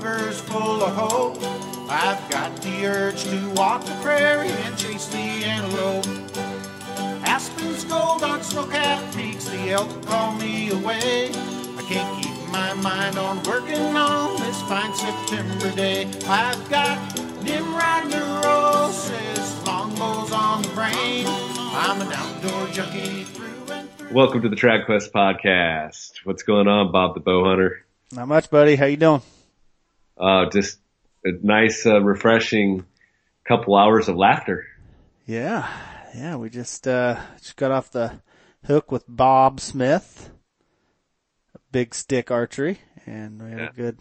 quiver's full of hope. I've got the urge to walk the prairie and chase the antelope. Aspens, gold on snow-capped peaks, the elk call me away. I can't keep my mind on working on this fine September day. I've got Nimrod neurosis, longbows on the brain. I'm an outdoor junkie through and through. Welcome to the Trad Quest podcast. What's going on, Bob the Bow Hunter? Not much, buddy. How you doing? Uh, just a nice, uh, refreshing couple hours of laughter. Yeah, yeah. We just uh just got off the hook with Bob Smith, Big Stick Archery, and we had Yeah. a good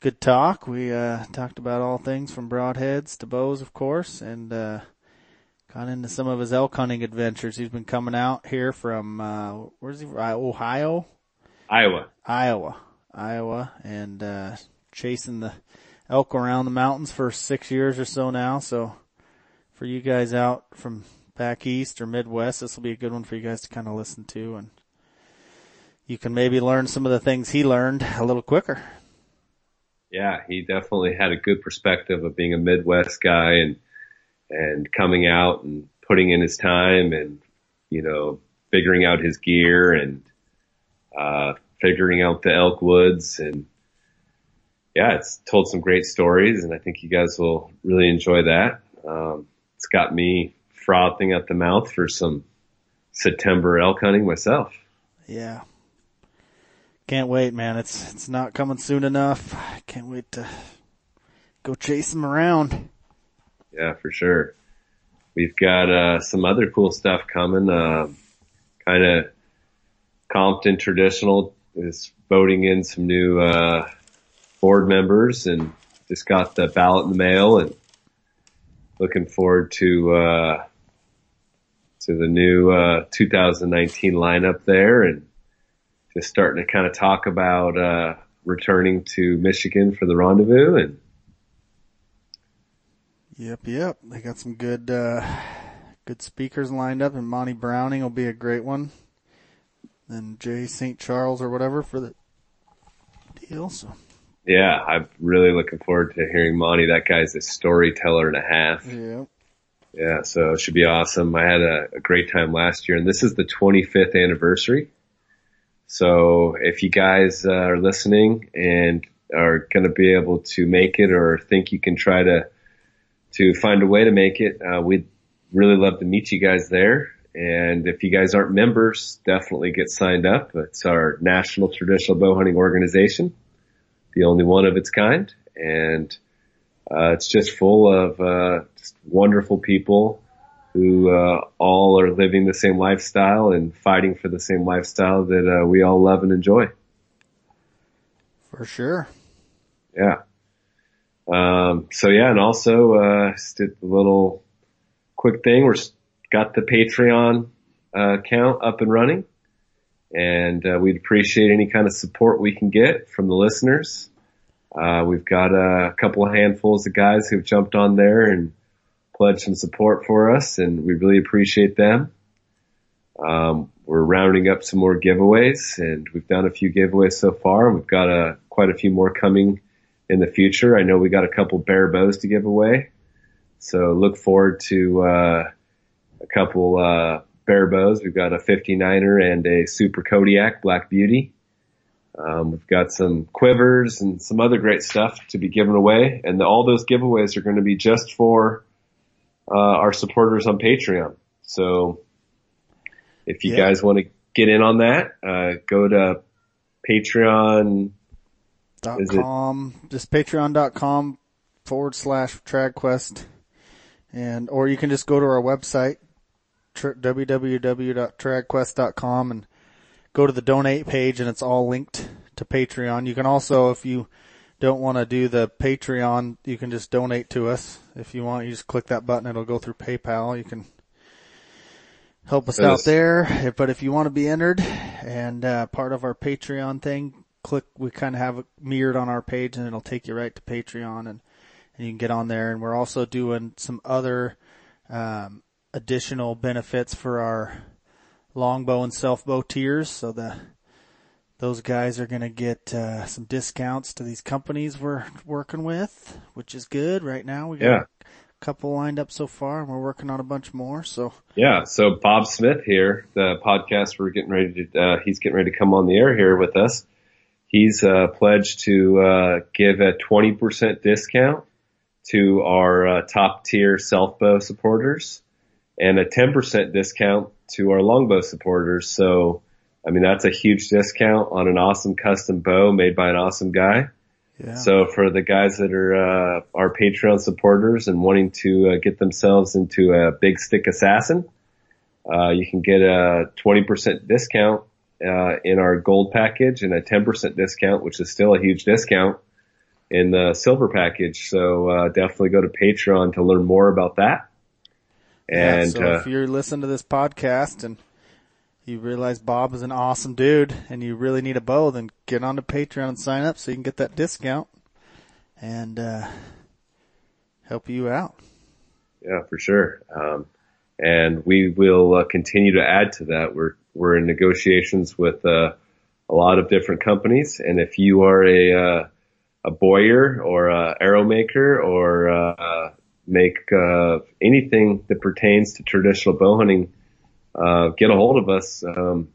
good talk. We uh talked about all things from broadheads to bows, of course, and uh got into some of his elk hunting adventures. He's been coming out here from uh where's he? Uh, Ohio, Iowa. Iowa, Iowa, and uh chasing the elk around the mountains for six years or so now. So for you guys out from back east or Midwest, this will be a good one for you guys to kind of listen to and you can maybe learn some of the things he learned a little quicker. Yeah, he definitely had a good perspective of being a Midwest guy and, and coming out and putting in his time and, you know, figuring out his gear and, uh, figuring out the elk woods and, yeah, it's told some great stories and I think you guys will really enjoy that. Um, it's got me frothing at the mouth for some September elk hunting myself. Yeah. Can't wait, man. It's, it's not coming soon enough. Can't wait to go chase them around. Yeah, for sure. We've got uh, some other cool stuff coming. Uh, kind of Compton Traditional is voting in some new uh, board members, and just got the ballot in the mail, and looking forward to uh, to the new uh, 2019 lineup there, and just starting to kind of talk about uh, returning to Michigan for the rendezvous, and Yep, yep. They got some good, uh, good speakers lined up and Monty Browning will be a great one. And Jay St. Charles or whatever for the deal. So Yeah, I'm really looking forward to hearing Monty. That guy's a storyteller and a half. yeah. Yeah, so it should be awesome. I had a, a great time last year and this is the 25th anniversary. So if you guys uh, are listening and are going to be able to make it or think you can try to, to find a way to make it, uh, we'd really love to meet you guys there. And if you guys aren't members, definitely get signed up. It's our National Traditional Bow Hunting Organization the only one of its kind, and uh, it's just full of uh, just wonderful people who uh, all are living the same lifestyle and fighting for the same lifestyle that uh, we all love and enjoy. For sure. Yeah. Um, so yeah, and also uh, just did a little quick thing. We're got the Patreon uh, account up and running, and uh, we'd appreciate any kind of support we can get from the listeners. Uh, we've got a couple of handfuls of guys who've jumped on there and pledged some support for us, and we really appreciate them. Um, we're rounding up some more giveaways, and we've done a few giveaways so far. We've got a quite a few more coming in the future. I know we got a couple bear bows to give away, so look forward to uh, a couple bear bows. We've got a 59er and a Super Kodiak Black Beauty. Um, we've got some quivers and some other great stuff to be given away, and the, all those giveaways are going to be just for uh, our supporters on Patreon. So if you Yeah. guys want to get in on that, uh, go to Patreon. Dot Is it- just patreon.com forward slash tradquest. And, or you can just go to our website, tr- www.tradquest.com and go to the donate page and it's all linked to Patreon. You can also, if you don't want to do the Patreon, you can just donate to us. If you want, you just click that button. It'll go through PayPal. You can help us out there. But if you want to be entered and, uh, part of our Patreon thing, click, we kind of have it mirrored on our page and it'll take you right to Patreon and, and you can get on there. And we're also doing some other, um, additional benefits for our longbow and self bow tiers. So the, those guys are going to get uh, some discounts to these companies we're working with, which is good right now. We got Yeah. a couple lined up so far, and we're working on a bunch more. So Yeah. So Bob Smith here, the podcast we're getting ready to, uh, he's getting ready to come on the air here with us. He's, uh, pledged to, uh, give a 20% discount to our, uh, top tier self bow supporters and a 10% discount to our longbow supporters. So, I mean, that's a huge discount on an awesome custom bow made by an awesome guy. yeah, So for the guys that are uh, our Patreon supporters and wanting to uh, get themselves into a big stick assassin, uh, you can get a 20% discount uh, in our gold package and a 10% discount, which is still a huge discount in the silver package. So uh, definitely go to Patreon to learn more about that. Yeah, so uh, if you're listening to this podcast and you realize Bob is an awesome dude and you really need a bow, then get onto Patreon and sign up so you can get that discount and uh, help you out. Yeah, for sure. Um, and we will uh, continue to add to that. We're we're in negotiations with uh, a lot of different companies, and if you are a uh, a bowyer or a arrow maker or uh, make uh, anything that pertains to traditional bow hunting, uh, get a hold of us. Um,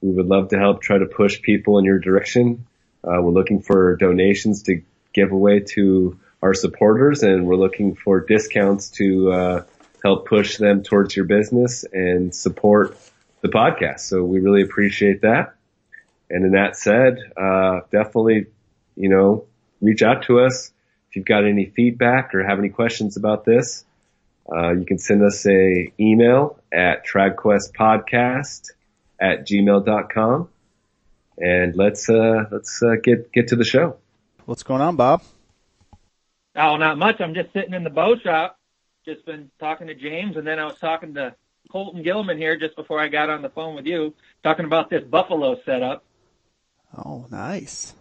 we would love to help try to push people in your direction. Uh, we're looking for donations to give away to our supporters and we're looking for discounts to, uh, help push them towards your business and support the podcast. So we really appreciate that. And in that said, uh, definitely, you know, reach out to us if you've got any feedback or have any questions about this. Uh, you can send us a email at tradquestpodcast at gmail.com and let's, uh, let's, uh, get, get to the show. What's going on, Bob? Oh, not much. I'm just sitting in the bow shop. Just been talking to James, and then I was talking to Colton Gilman here just before I got on the phone with you, talking about this Buffalo setup. Oh, nice.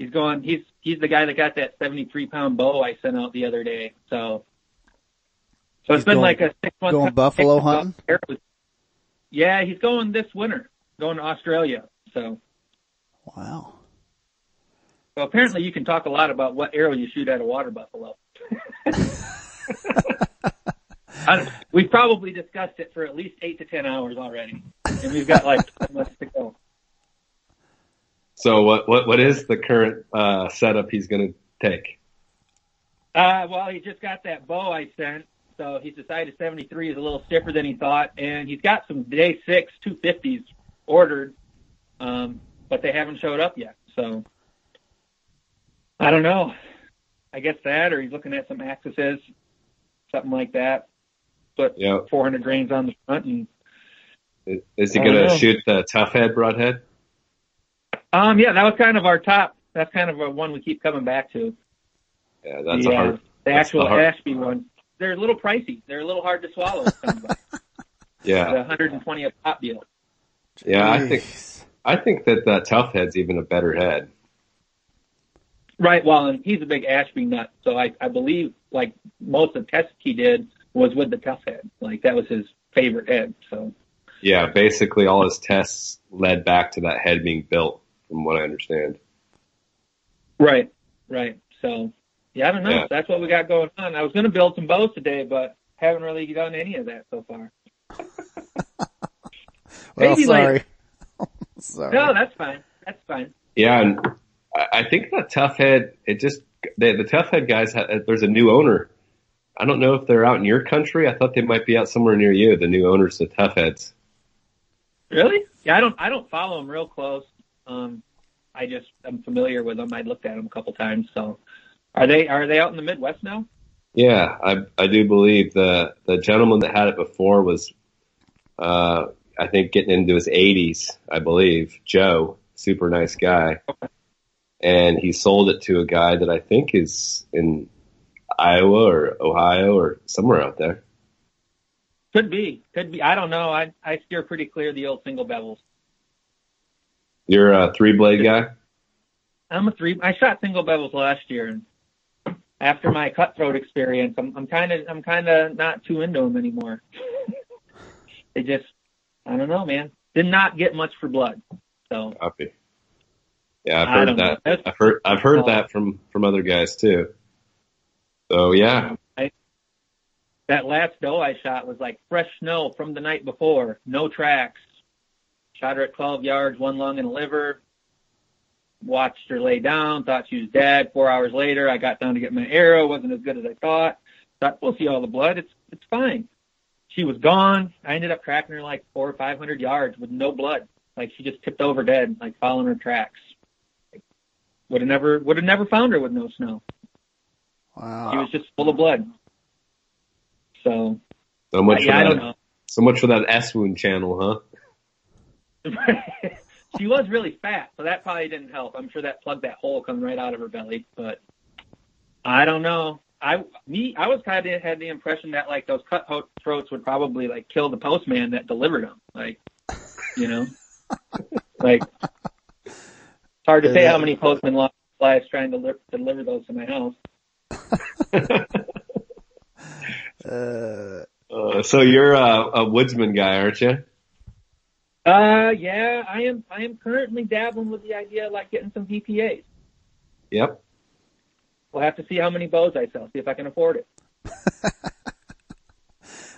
He's going. He's he's the guy that got that 73 pound bow I sent out the other day. So, so it's He's been going- like a six month going buffalo hunting? Yeah, he's going this winter, going to Australia. So, Wow. so apparently you can talk a lot about what arrow you shoot at a water buffalo. We've probably discussed it for at least eight to ten hours already, and we've got like ten months to go. So what, what, what is the current, uh, setup he's going to take? Uh, well, he just got that bow I sent, so he's decided 73 is a little stiffer than he thought, and he's got some day six 250s ordered, um, but they haven't showed up yet. So I don't know. I guess that, or he's looking at some axes, something like that. Put Yeah. 400 grains on the front, and Is, is he going to shoot the Tuffhead broadhead? Um, yeah, that was kind of our top. That's kind of a one we keep coming back to. Yeah, that's the, a hard, uh, the actual the hard- Ashby ones. They're a little pricey. They're a little hard to swallow. yeah, the 120 a pop deal. Yeah, I think, I think that that Tuffhead's even a better head. Right. Well, and he's a big Ashby nut, so I, I believe like most of the tests he did was with the Tuffhead. Like that was his favorite head. So Yeah, basically all his tests led back to that head being built, from what I understand. right, right. So yeah, I don't know. Yeah. That's what we got going on. I was going to build some bows today, but haven't really done any of that so far. Well, maybe sorry. later. sorry. No, that's fine. That's fine. Yeah, and I I think that Tuffhead, it just, the, the Tuffhead guys, there's a new owner. I don't know if they're out in your country. I thought they might be out somewhere near you, the new owners of Tuffheads. Really? Yeah, I don't. I don't follow them real close. Um, I just I'm familiar with them. I looked at them a couple times. So are they are they out in the Midwest now? Yeah, I, I do believe the, the gentleman that had it before was, uh, I think getting into his eighties, I believe, Joe, super nice guy. And he sold it to a guy that I think is in Iowa or Ohio or somewhere out there. Could be. Could be. I don't know. I I steer pretty clear of the old single bevels. You're a three blade guy? I'm a three. I shot single bevels last year, and after my cutthroat experience, I'm I'm kind of I'm kind of not too into them anymore. they just I don't know, man. Did not get much for blood. So Copy. Yeah, I've heard that. I've heard I've heard Oh. that from from other guys too. So yeah, that last doe I shot was like fresh snow from the night before, no tracks. Shot her at 12 yards, one lung and a liver. Watched her lay down, thought she was dead. Four hours later, I got down to get my arrow, wasn't as good as I thought. Thought we'll see all the blood, it's it's fine. She was gone. I ended up tracking her like four or five hundred yards with no blood. Like she just tipped over dead, like following her tracks. Would have never would have never found her with no snow. Wow. She was just full of blood. So so much yeah, for I that. don't know. So much for that S wound channel, huh? she was really fat, so that probably didn't help. I'm sure that plugged that hole coming right out of her belly, but I don't know. I me I was kind of had the impression that like those cut ho- throats would probably like kill the postman that delivered them. Like, you know, like it's hard to say how many postmen lost their lives trying to li- deliver those to my house. Uh, Uh, so you're a, a woodsman guy, aren't you? Uh, yeah, I am. I am currently dabbling with the idea of like getting some VPAs. Yep. We'll have to see how many bows I sell, see if I can afford it.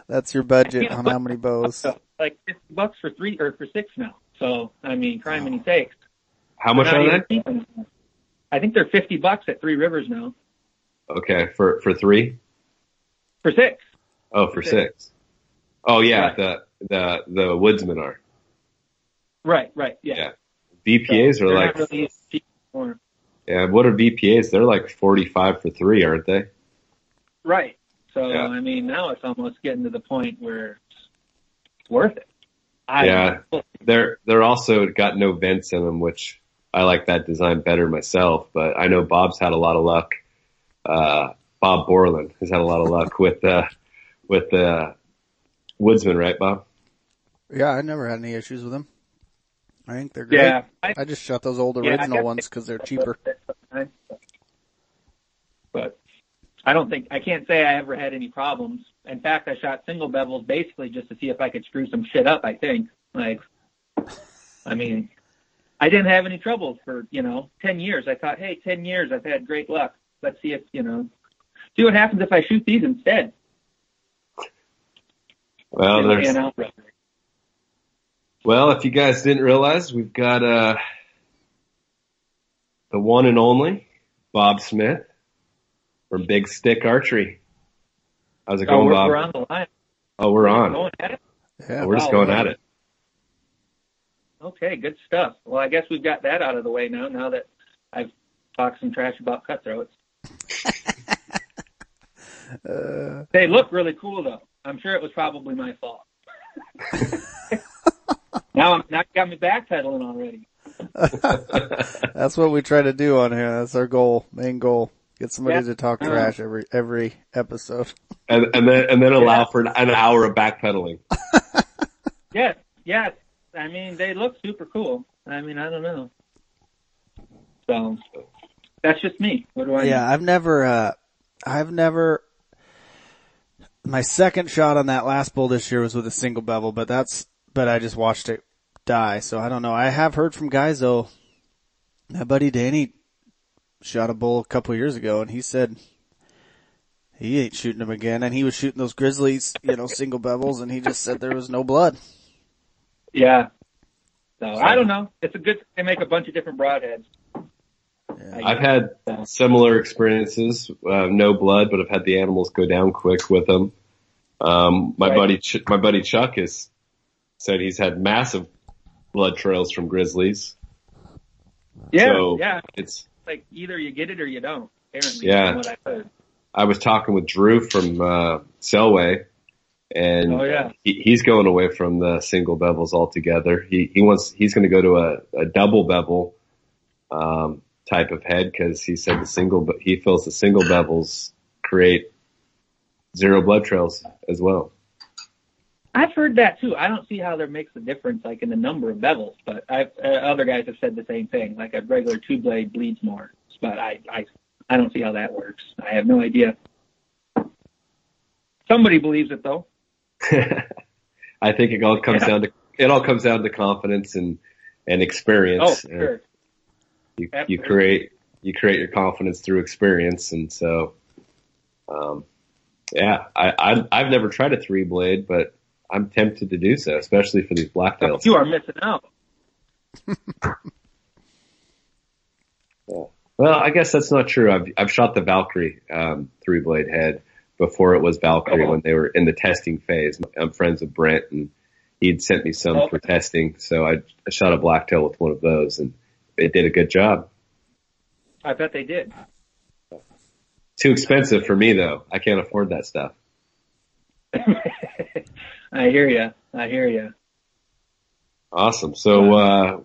that's your budget on how many bows. Like fifty bucks for three or for six now. So I mean, crime many sakes. How much are even they? I think they're fifty bucks at Three Rivers now Okay, for for three. for six. Oh, for Six. six. Oh yeah, Right. the the the woodsmen are. Right, right, yeah. Yeah. VPAs So are like really yeah. What are VPAs? They're like forty five for three, aren't they? right. So Yeah. I mean, now it's almost getting to the point where it's worth it. I Yeah. They're they're also got no vents in them, which I like that design better myself. But I know Bob's had a lot of luck. Uh, Bob Borland has had a lot of luck with uh with the woodsman, right, Bob? Yeah, I never had any issues with them. I think they're great. Yeah. I, I just shot those old original guess- ones because they're cheaper. But I don't think I can't say I ever had any problems. In fact, I shot single bevels basically just to see if I could screw some shit up. I think, like, I mean, I didn't have any trouble for you know ten years. I thought, hey, ten years, I've had great luck. Let's see if you know, see what happens if I shoot these instead. Well, there's and I'll- Well, if you guys didn't realize, we've got uh the one and only Bob Smith from Big Stick Archery. How's it oh, going, we're, Bob? we're on the line. oh, we're on. Going at it? Yeah. We're just wow. going at it. Okay, good stuff. Well, I guess we've got that out of the way now. Now that I've talked some trash about cutthroats. Uh, They look really cool though. I'm sure it was probably my fault. now I'm now you got me backpedaling already. that's what we try to do on here. That's our goal, main goal. Get somebody Yeah. to talk trash every every episode. and, and then and then allow Yeah. for an, an hour of backpedaling. Yes, yes. I mean they look super cool. I mean I don't know. So that's just me. What do I Yeah, I've never, uh, I've never, my second shot on that last bull this year was with a single bevel, but that's, but I just watched it die. So I don't know. I have heard from guys though, my buddy Danny shot a bull a couple years ago and he said he ain't shooting them again and he was shooting those grizzlies, you know, single bevels and he just said there was no blood. Yeah. So I don't know. It's a good they make a bunch of different broadheads. Yeah. I I've had similar experiences, uh, no blood, but I've had the animals go down quick with them. Um, my Right. buddy, Ch- my buddy Chuck has said he's had massive blood trails from grizzlies. Yeah, So- yeah. It's, Like either you get it or you don't. Apparently, Yeah. what I. I was talking with Drew from, uh, Selway and Oh yeah. he, he's going away from the single bevels altogether. He, he wants, he's going to go to a, a double bevel, um, type of head because he said the single, but he feels the single bevels create zero blood trails as well. I've heard that too. I don't see how there makes a difference, like in the number of bevels, but I've, uh, other guys have said the same thing. Like a regular two blade bleeds more, but I, I, I don't see how that works. I have no idea. Somebody believes it though. I think it all comes Yeah. down to, it all comes down to confidence and, and experience. Oh, experience. sure. You, you create you create your confidence through experience, and so, um, yeah, I, I I've never tried a three blade, but I'm tempted to do so, especially for these blacktails. You are missing out. Well, I guess that's not true. I've I've shot the Valkyrie um, three blade head before it was Valkyrie Oh. when they were in the testing phase. I'm friends with Brent, and he'd sent me some Oh. for testing, so I, I shot a blacktail with one of those, and it did a good job. I bet they did. Too expensive for me though. I can't afford that stuff. I hear you. I hear you. Awesome. So uh,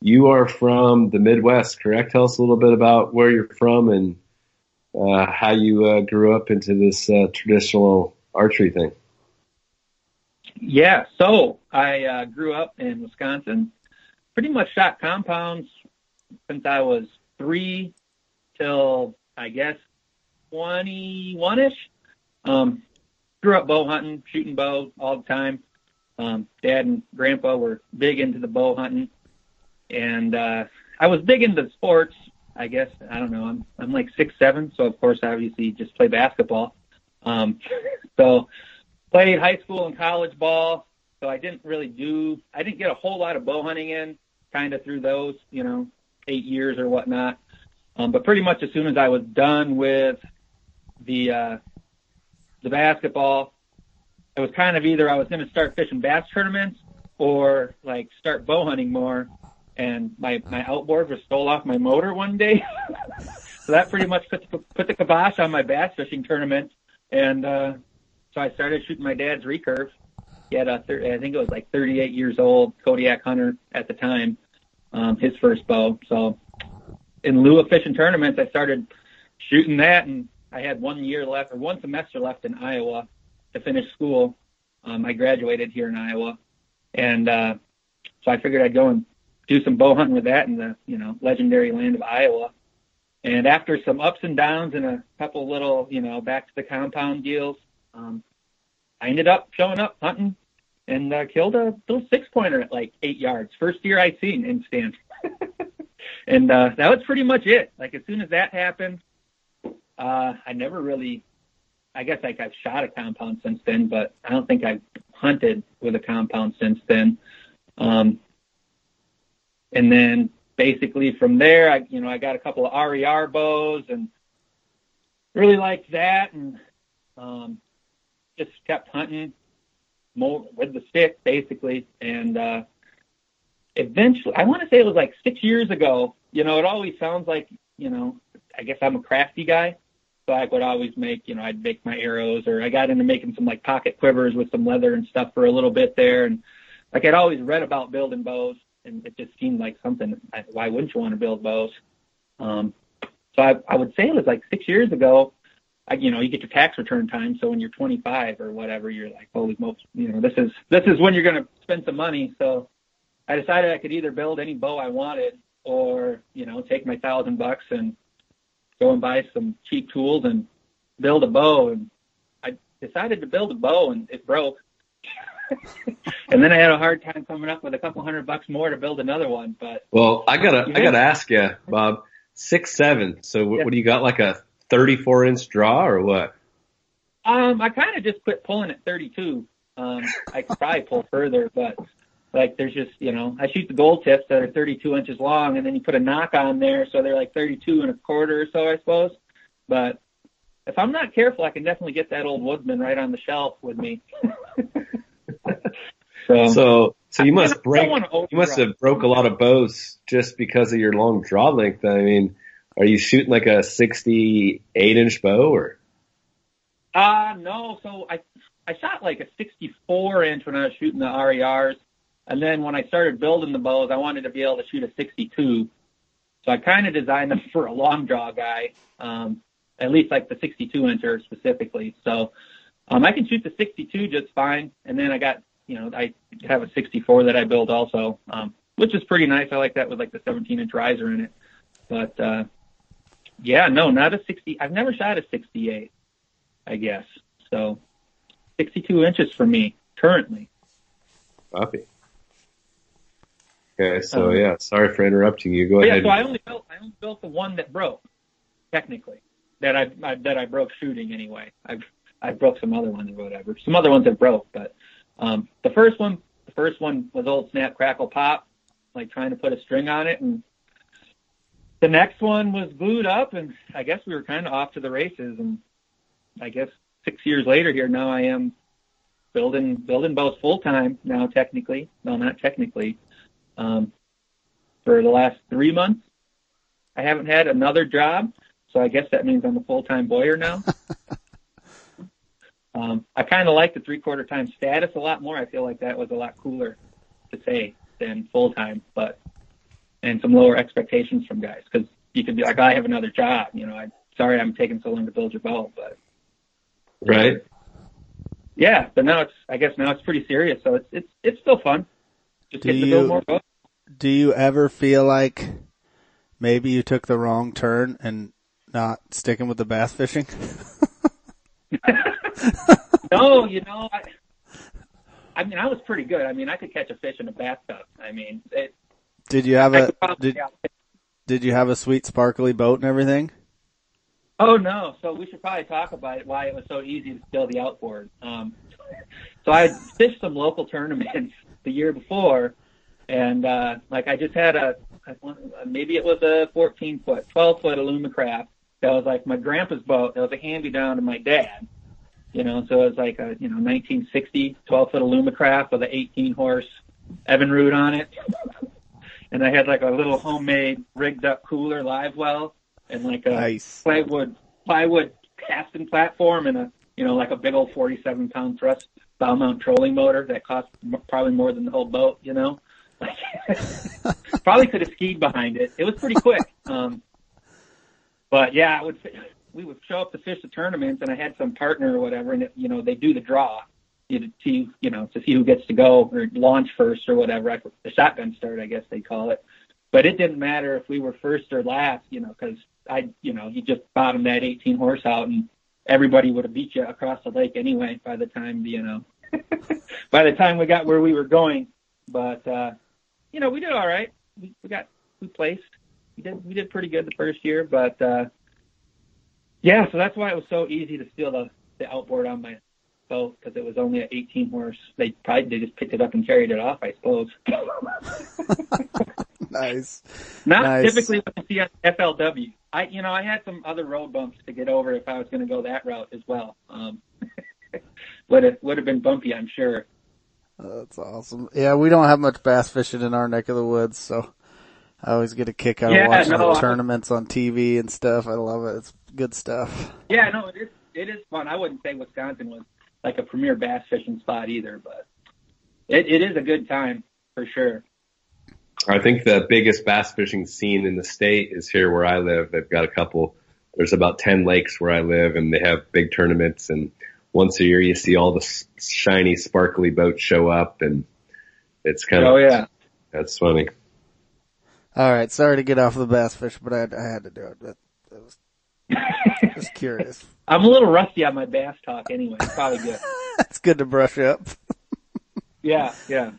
you are from the Midwest, correct? Tell us a little bit about where you're from and uh, how you uh, grew up into this uh, traditional archery thing. Yeah, so I uh, grew up in Wisconsin. Pretty much shot compounds since I was three till I guess twenty-one ish. Um, grew up bow hunting, shooting bow all the time. Um, Dad and Grandpa were big into the bow hunting, and uh, I was big into sports. I guess I don't know. I'm I'm like six seven, so of course, obviously, just play basketball. Um, so played high school and college ball, so I didn't really do. I didn't get a whole lot of bow hunting in, kind of through those, you know, eight years or whatnot. Um, but pretty much as soon as I was done with the uh, the basketball, it was kind of either I was going to start fishing bass tournaments or like start bow hunting more. And my my outboard was stole off my motor one day, so that pretty much put the, put the kibosh on my bass fishing tournament. And uh, so I started shooting my dad's recurve. He had a, thir- I think it was like 38 years old, Kodiak hunter at the time, um, his first bow. So in lieu of fishing tournaments, I started shooting that, and I had one year left or one semester left in Iowa to finish school. Um, I graduated here in Iowa, and uh, so I figured I'd go and do some bow hunting with that in the you know legendary land of Iowa. And after some ups and downs and a couple little you know back to the compound deals, um, I ended up showing up hunting and uh, killed a little six pointer at like eight yards. First year I seen in stand. and uh, that was pretty much it. Like as soon as that happened, uh, I never really. I guess like I've shot a compound since then, but I don't think I've hunted with a compound since then. Um, and then basically from there, I you know I got a couple of RER bows and really liked that, and um, just kept hunting more with the stick basically, and uh, eventually I want to say it was like six years ago. You know, it always sounds like you know I guess I'm a crafty guy. I would always make, you know, I'd make my arrows or I got into making some like pocket quivers with some leather and stuff for a little bit there. And like I'd always read about building bows and it just seemed like something, I- why wouldn't you want to build bows? Um, so I, I would say it was like six years ago. I, you know, you get your tax return time. So when you're 25 or whatever, you're like, holy smokes, you know, this is, this is when you're going to spend some money. So I decided I could either build any bow I wanted or, you know, take my thousand bucks and go and buy some cheap tools and build a bow. And I decided to build a bow and it broke. and then I had a hard time coming up with a couple hundred bucks more to build another one. But Well, I gotta, I gotta ask you, Bob. Six seven. So what, Yeah. what do you got? Like a thirty-four inch draw or what? um, I kind of just quit pulling at 32. Um, I could probably pull further, but like there's just you know I shoot the gold tips that are 32 inches long, and then you put a nock on there, so they're like 32 and a quarter or so, I suppose. But if I'm not careful, I can definitely get that old woodsman right on the shelf with me. so, So, so you must break. You must have broke a lot of bows just because of your long draw length. I mean, are you shooting like a sixty-eight inch bow or? Uh, no. So I, I shot like a 64 inch when I was shooting the RERs. And then when I started building the bows, I wanted to be able to shoot a 62. So I kind of designed them for a long draw guy. Um, at least like the 62 incher specifically. So, um, I can shoot the 62 just fine. And then I got, you know, I have a 64 that I built also, um, which is pretty nice. I like that with like the 17 inch riser in it. But, uh, yeah, no, not a 60. I've never shot a 68. I guess. So 62 inches for me currently. Copy. Okay, so Um, yeah, sorry for interrupting you. Go But yeah, ahead. so I only built I only built the one that broke, technically. That I, I that I broke shooting anyway. I've I've broke some other ones or whatever. Some other ones that broke, but um the first one the first one was old snap crackle pop, like trying to put a string on it and the next one was glued up and I guess we were kinda off to the races and I guess six years later here now I am building building boats full time now technically. No, not technically. Um for the last three months. I haven't had another job, so I guess that means I'm a full time bowyer now. um, I kind of like the three quarter time status a lot more. I feel like that was a lot cooler to say than full time, but and some lower expectations from guys because you could be like, I have another job. You know, I'm sorry I'm taking so long to build your boat, but right? yeah. But now it's I guess now it's pretty serious, so it's it's it's still fun. Do get to build you- Do you ever feel like maybe you took the wrong turn and not sticking with the bass fishing? no, you know, I, I mean, I was pretty good. I mean, I could catch a fish in a bathtub. I mean, it, Did you have I a did, did you have a sweet sparkly boat and everything? Oh no! So we should probably talk about it, why it was so easy to steal the outboard. Um, so I fished some local tournaments the year before, and uh, like I just had a maybe it was a 14 foot, 12 foot Alumacraft that was like my grandpa's boat. That was a hand me down to my dad. You know, so it was like a you know 1960 12 foot Alumacraft with an 18 horse Evinrude on it, and I had like a little homemade rigged up cooler live well and like a Nice. plywood plywood casting platform and a you know like a big old 47 pound thrust bow mount trolling motor that cost probably more than the whole boat you know? Probably could have skied behind it. It was pretty quick um but yeah I would we would show up to fish the tournaments and I had some partner or whatever and it, you know they do the draw to you know to see who gets to go or launch first or whatever I, the shotgun start I guess they call it. But it didn't matter if we were first or last, you know, because I, you know, you just bottomed that 18 horse out and everybody would have beat you across the lake anyway by the time, you know, by the time we got where we were going. But, uh, you know, we did all right. We, we got, we placed. We did, we did pretty good the first year, but, uh, yeah, so that's why it was so easy to steal the, the outboard on my boat because it was only an 18 horse. They probably, they just picked it up and carried it off, I suppose. Nice. Not Nice. typically what you see on FLW. I, you know, I had some other road bumps to get over if I was going to go that route as well. Um, would have would have been bumpy, I'm sure. That's awesome. Yeah, we don't have much bass fishing in our neck of the woods, so I always get a kick out Yeah, of watching no, the I- tournaments on TV and stuff. I love it. It's good stuff. Yeah, no, it is it is fun. I wouldn't say Wisconsin was like a premier bass fishing spot either, but it, it is a good time for sure. I think the biggest bass fishing scene in the state is here where I live. They've got a couple. There's about ten lakes where I live, and they have big tournaments. And once a year, you see all the shiny, sparkly boats show up, and it's kind of Oh yeah. that's funny. All right, sorry to get off the bass fish, but I, I had to do it. But it was just curious. I'm a little rusty on my bass talk anyway. It's probably good. it's good to brush up. Yeah, yeah.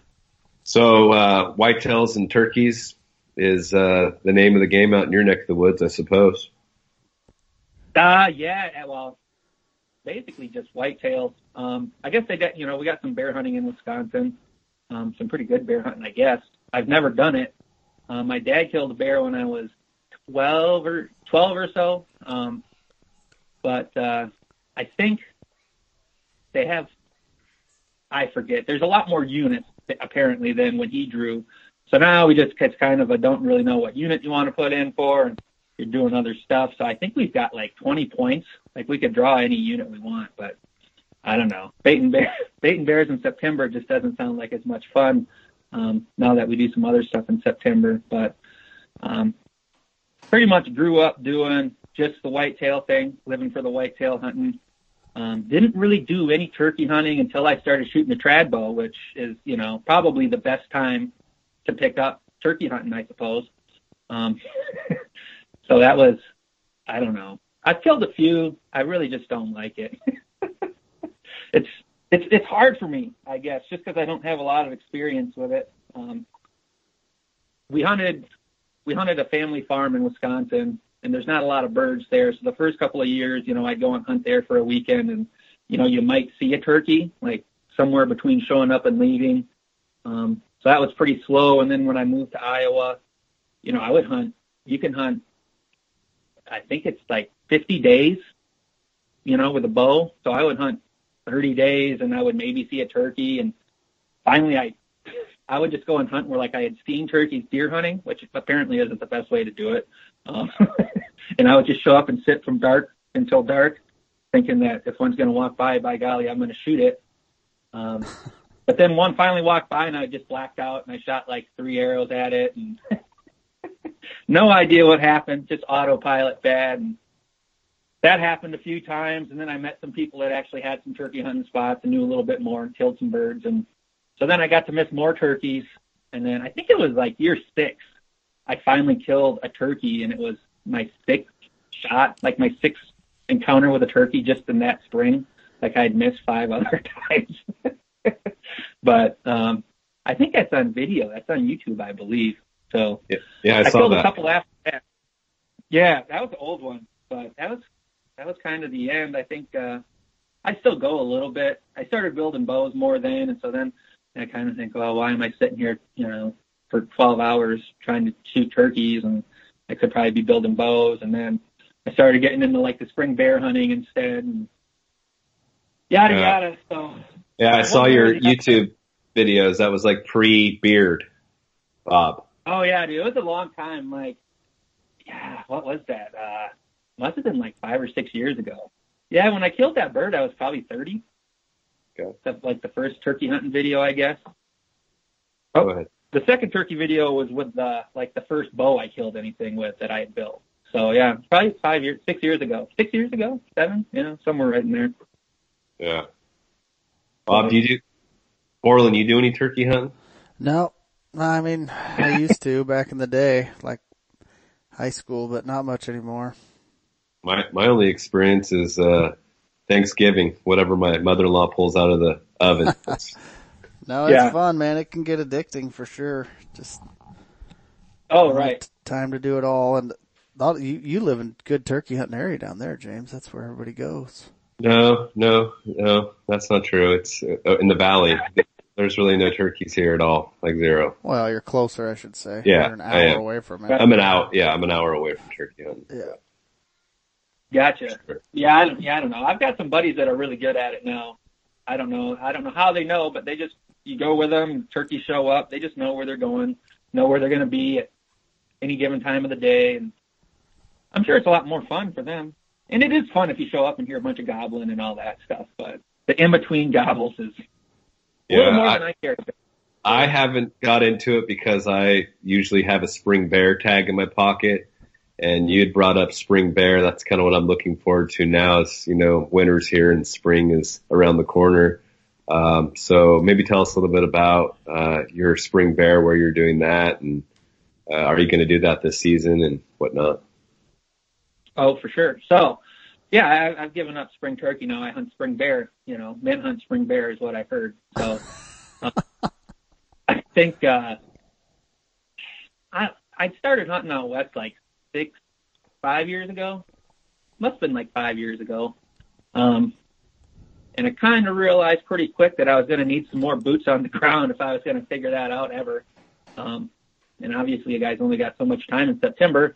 So uh, whitetails and turkeys is uh, the name of the game out in your neck of the woods, I suppose. Uh, yeah, uh, well, basically just whitetails. Um, I guess they got, you know, we got some bear hunting in Wisconsin. Um, some pretty good bear hunting, I guess. I've never done it. Uh, my dad killed a bear when I was 12 or 12 or so. Um, but, uh, I think they have, I forget. There's a lot more units apparently than when he drew. So now we just, it's kind of a don't really know what unit you want to put in for. And you're doing other stuff. So I think we've got like 20 points. Like we could draw any unit we want, but I don't know. Bait and bear, bait and bears in September just doesn't sound like as much fun. Um, now that we do some other stuff in September, but, um, pretty much grew up doing just the whitetail thing, living for the whitetail hunting. Um, didn't really do any turkey hunting until I started shooting the trad bow, which is, you know, probably the best time to pick up turkey hunting, I suppose. Um, so that was, I don't know. I've killed a few. I really just don't like it. it's it's it's hard for me, I guess, just because I don't have a lot of experience with it. Um, we hunted we hunted a family farm in Wisconsin, and there's not a lot of birds there. So the first couple of years, you know, I'd go and hunt there for a weekend, and you know, you might see a turkey like somewhere between showing up and leaving. Um, so that was pretty slow. And then when I moved to Iowa, you know, I would hunt. You can hunt. I think it's like 50 days, you know, with a bow. So I would hunt 30 days, and I would maybe see a turkey. And finally, I I would just go and hunt where like I had seen turkeys deer hunting, which apparently isn't the best way to do it. Um, and I would just show up and sit from dark until dark, thinking that if one's going to walk by, by golly, I'm going to shoot it. Um, but then one finally walked by and I just blacked out and I shot like three arrows at it and no idea what happened, just autopilot bad. And that happened a few times. And then I met some people that actually had some turkey hunting spots and knew a little bit more and killed some birds. And so then I got to miss more turkeys. And then I think it was like year six, I finally killed a turkey and it was my sixth shot, like my sixth encounter with a turkey just in that spring. Like I'd missed five other times. but um I think that's on video. That's on YouTube, I believe. So Yeah, yeah I, I saw killed that. a couple after that. Yeah, that was the old one, but that was that was kind of the end. I think uh I still go a little bit. I started building bows more then, and so then I kind of think, well, why am I sitting here, you know, for 12 hours trying to shoot turkeys, and I could probably be building bows. And then I started getting into like the spring bear hunting instead, and yada Yeah. yada. So Yeah, I I saw your YouTube videos. That was like pre-beard, Bob. Oh yeah, dude, it was a long time. Like, yeah, what was that? Uh, must have been like five or six years ago. Yeah, when I killed that bird, I was probably thirty. Okay. That's like the first turkey hunting video, I guess. Go ahead. The second turkey video was with the like the first bow I killed anything with that I had built. So yeah, probably five years, six years ago, six years ago, seven, you know, somewhere right in there. Yeah. Bob, do you do? Orland, you do any turkey hunting? No, I mean, I used to back in the day, like high school, but not much anymore. My my only experience is uh, Thanksgiving, whatever my mother-in-law pulls out of the oven. No, it's Yeah. fun, man. It can get addicting for sure. Just Oh right. time to do it all. And you you live in good turkey hunting area down there, James. That's where everybody goes. no, no, no, that's not true. It's uh, in the valley. There's really no turkeys here at all, like zero. Well, you're closer, I should say. Yeah, you're an I hour am. away from it. I'm an hour. Yeah, I'm an hour away from turkey hunting. Yeah. Gotcha. Yeah, I don't, yeah, I don't know. I've got some buddies that are really good at it now. I don't know. I don't know how they know, but they just you go with them. Turkeys show up. They just know where they're going, know where they're going to be at any given time of the day, and I'm sure it's a lot more fun for them. And it is fun if you show up and hear a bunch of gobbling and all that stuff. But the in between gobbles is a little Yeah, more I- than I care. about. I haven't got into it because I usually have a spring bear tag in my pocket. And you'd brought up spring bear. That's kind of what I'm looking forward to now is, you know, winter's here and spring is around the corner. Um, so maybe tell us a little bit about, uh, your spring bear, where you're doing that and, uh, are you going to do that this season and whatnot? Oh, for sure. So, yeah, I, I've given up spring turkey now. I hunt spring bear. You know, men hunt spring bear is what I've heard. So, uh, I think uh, I I started hunting out west like six, five years ago. Must have been like five years ago. Um, and I kind of realized pretty quick that I was going to need some more boots on the ground if I was going to figure that out ever. Um, and obviously, you guys only got so much time in September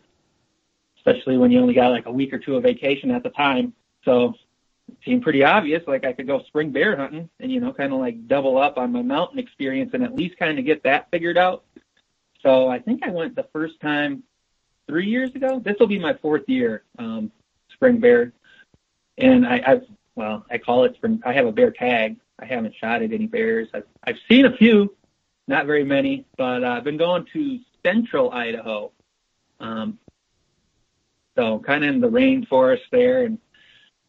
especially when you only got like a week or two of vacation at the time. So it seemed pretty obvious, like I could go spring bear hunting and, you know, kind of like double up on my mountain experience and at least kind of get that figured out. So I think I went the first time three years ago. This will be my fourth year, um, spring bear. And I, I've, well, I call it spring, I have a bear tag. I haven't shot at any bears. I've, I've seen a few, not very many, but uh, I've been going to central Idaho. Um, so kind of in the rainforest there. And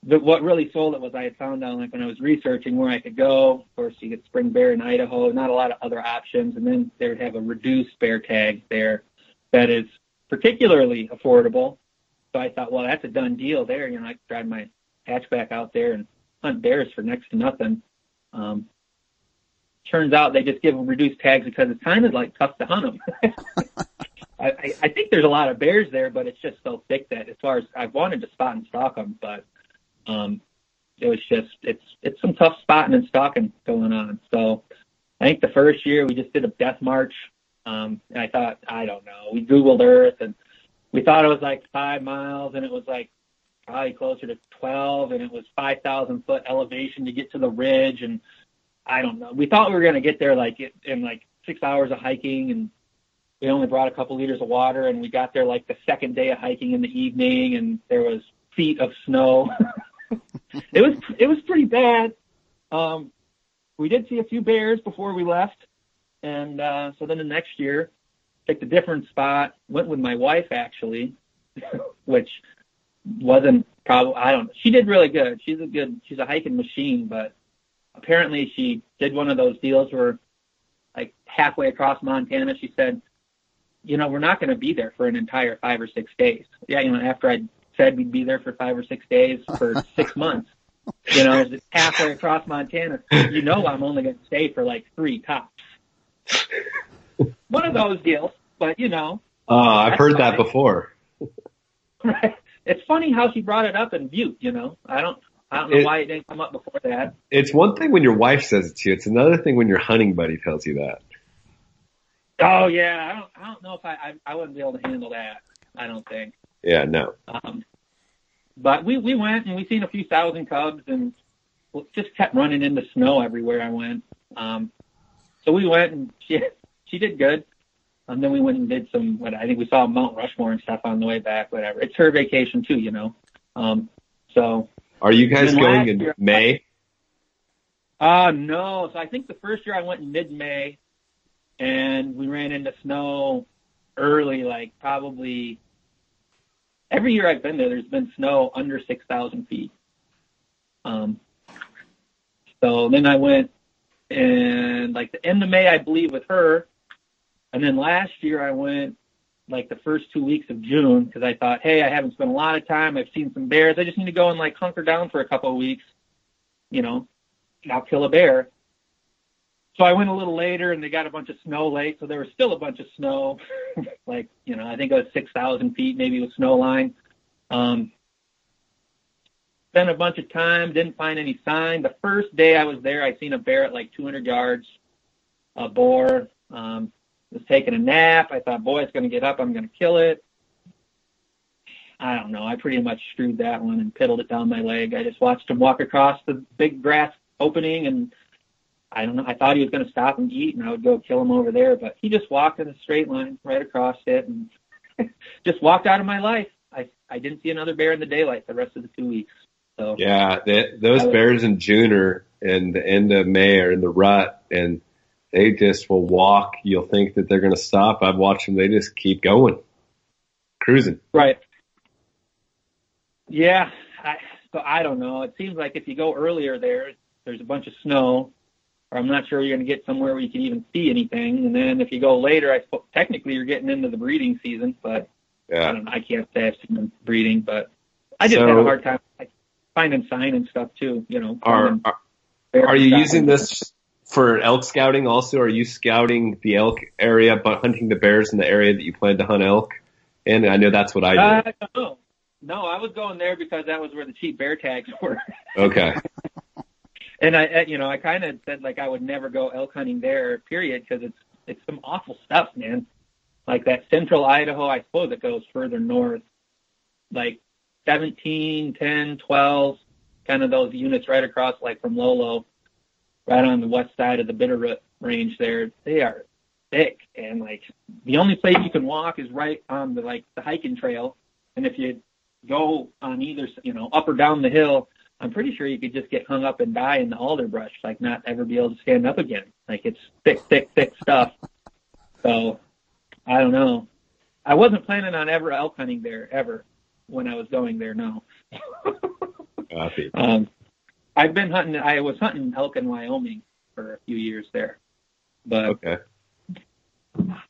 the, what really sold it was I had found out like when I was researching where I could go. Of course, you get spring bear in Idaho, not a lot of other options. And then they would have a reduced bear tag there that is particularly affordable. So I thought, well, that's a done deal there. You know, I could drive my hatchback out there and hunt bears for next to nothing. Um, turns out they just give them reduced tags because it's kind of like tough to hunt them. I, I, think there's a lot of bears there, but it's just so thick that as far as I've wanted to spot and stalk them, but um, it was just it's it's some tough spotting and stalking going on. So I think the first year we just did a death march, um, and I thought I don't know. We Googled Earth and we thought it was like five miles, and it was like probably closer to 12, and it was 5,000 foot elevation to get to the ridge, and I don't know. We thought we were going to get there like in like six hours of hiking, and we only brought a couple liters of water, and we got there like the second day of hiking in the evening, and there was feet of snow. it was it was pretty bad. Um, we did see a few bears before we left, and uh, so then the next year, picked a different spot. Went with my wife actually, which wasn't probably I don't. Know. She did really good. She's a good. She's a hiking machine, but apparently she did one of those deals where, like halfway across Montana, she said, "You know, we're not going to be there for an entire five or six days." Yeah, you know, after I said we'd be there for five or six days for six months. You know, halfway across Montana. You know, I'm only going to stay for like three tops. One of those deals, but you know. Oh, I've heard that before. Right. It's funny how she brought it up in Butte. You know, I don't. I don't know it, why it didn't come up before that. It's one thing when your wife says it to you. It's another thing when your hunting buddy tells you that. Oh yeah, I don't. I don't know if I. I, I wouldn't be able to handle that. I don't think. Yeah, no. Um, but we we went and we seen a few thousand cubs and just kept running into snow everywhere I went. Um, so we went and she she did good. And then we went and did some. What I think we saw Mount Rushmore and stuff on the way back. Whatever. It's her vacation too, you know. Um, so. Are you guys going in year, May? Uh no. So I think the first year I went in mid-May, and we ran into snow early, like probably every year I've been there, there's been snow under 6,000 feet. Um, so then I went and like the end of May, I believe, with her. And then last year I went like the first two weeks of June because I thought, hey, I haven't spent a lot of time. I've seen some bears. I just need to go and like hunker down for a couple of weeks, you know, and I'll kill a bear. So I went a little later and they got a bunch of snow late. So there was still a bunch of snow, like, you know, I think it was 6,000 feet maybe with snow line. Um, spent a bunch of time, didn't find any sign. The first day I was there, I seen a bear at like 200 yards, a boar, um, was taking a nap. I thought, boy, it's going to get up. I'm going to kill it. I don't know. I pretty much screwed that one and piddled it down my leg. I just watched him walk across the big grass opening and I don't know. I thought he was going to stop and eat, and I would go kill him over there, but he just walked in a straight line right across it, and just walked out of my life. I I didn't see another bear in the daylight the rest of the two weeks. So yeah, they, those bears in June or in the end of May are in the rut, and they just will walk. You'll think that they're going to stop. I've watched them; they just keep going, cruising. Right. Yeah. I, so I don't know. It seems like if you go earlier there, there's a bunch of snow or I'm not sure you're going to get somewhere where you can even see anything. And then if you go later, I suppose technically you're getting into the breeding season, but yeah. I don't know. I can't say I've seen them breeding, but I just so, had a hard time finding sign and stuff too. You know, are are, are you using this for elk scouting? Also, are you scouting the elk area, but hunting the bears in the area that you plan to hunt elk? And I know that's what I did. Uh, no, no, I was going there because that was where the cheap bear tags were. Okay. and I, you know, I kind of said like I would never go elk hunting there, period, because it's it's some awful stuff, man. Like that central Idaho, I suppose it goes further north, like 17, 10, 12, kind of those units right across, like from Lolo, right on the west side of the Bitterroot range. There, they are thick, and like the only place you can walk is right on the like the hiking trail, and if you go on either, you know, up or down the hill, I'm pretty sure you could just get hung up and die in the alder brush, like not ever be able to stand up again. Like it's thick, thick, thick stuff. So I don't know. I wasn't planning on ever elk hunting there ever when I was going there. No. um, I've been hunting. I was hunting elk in Wyoming for a few years there, but okay.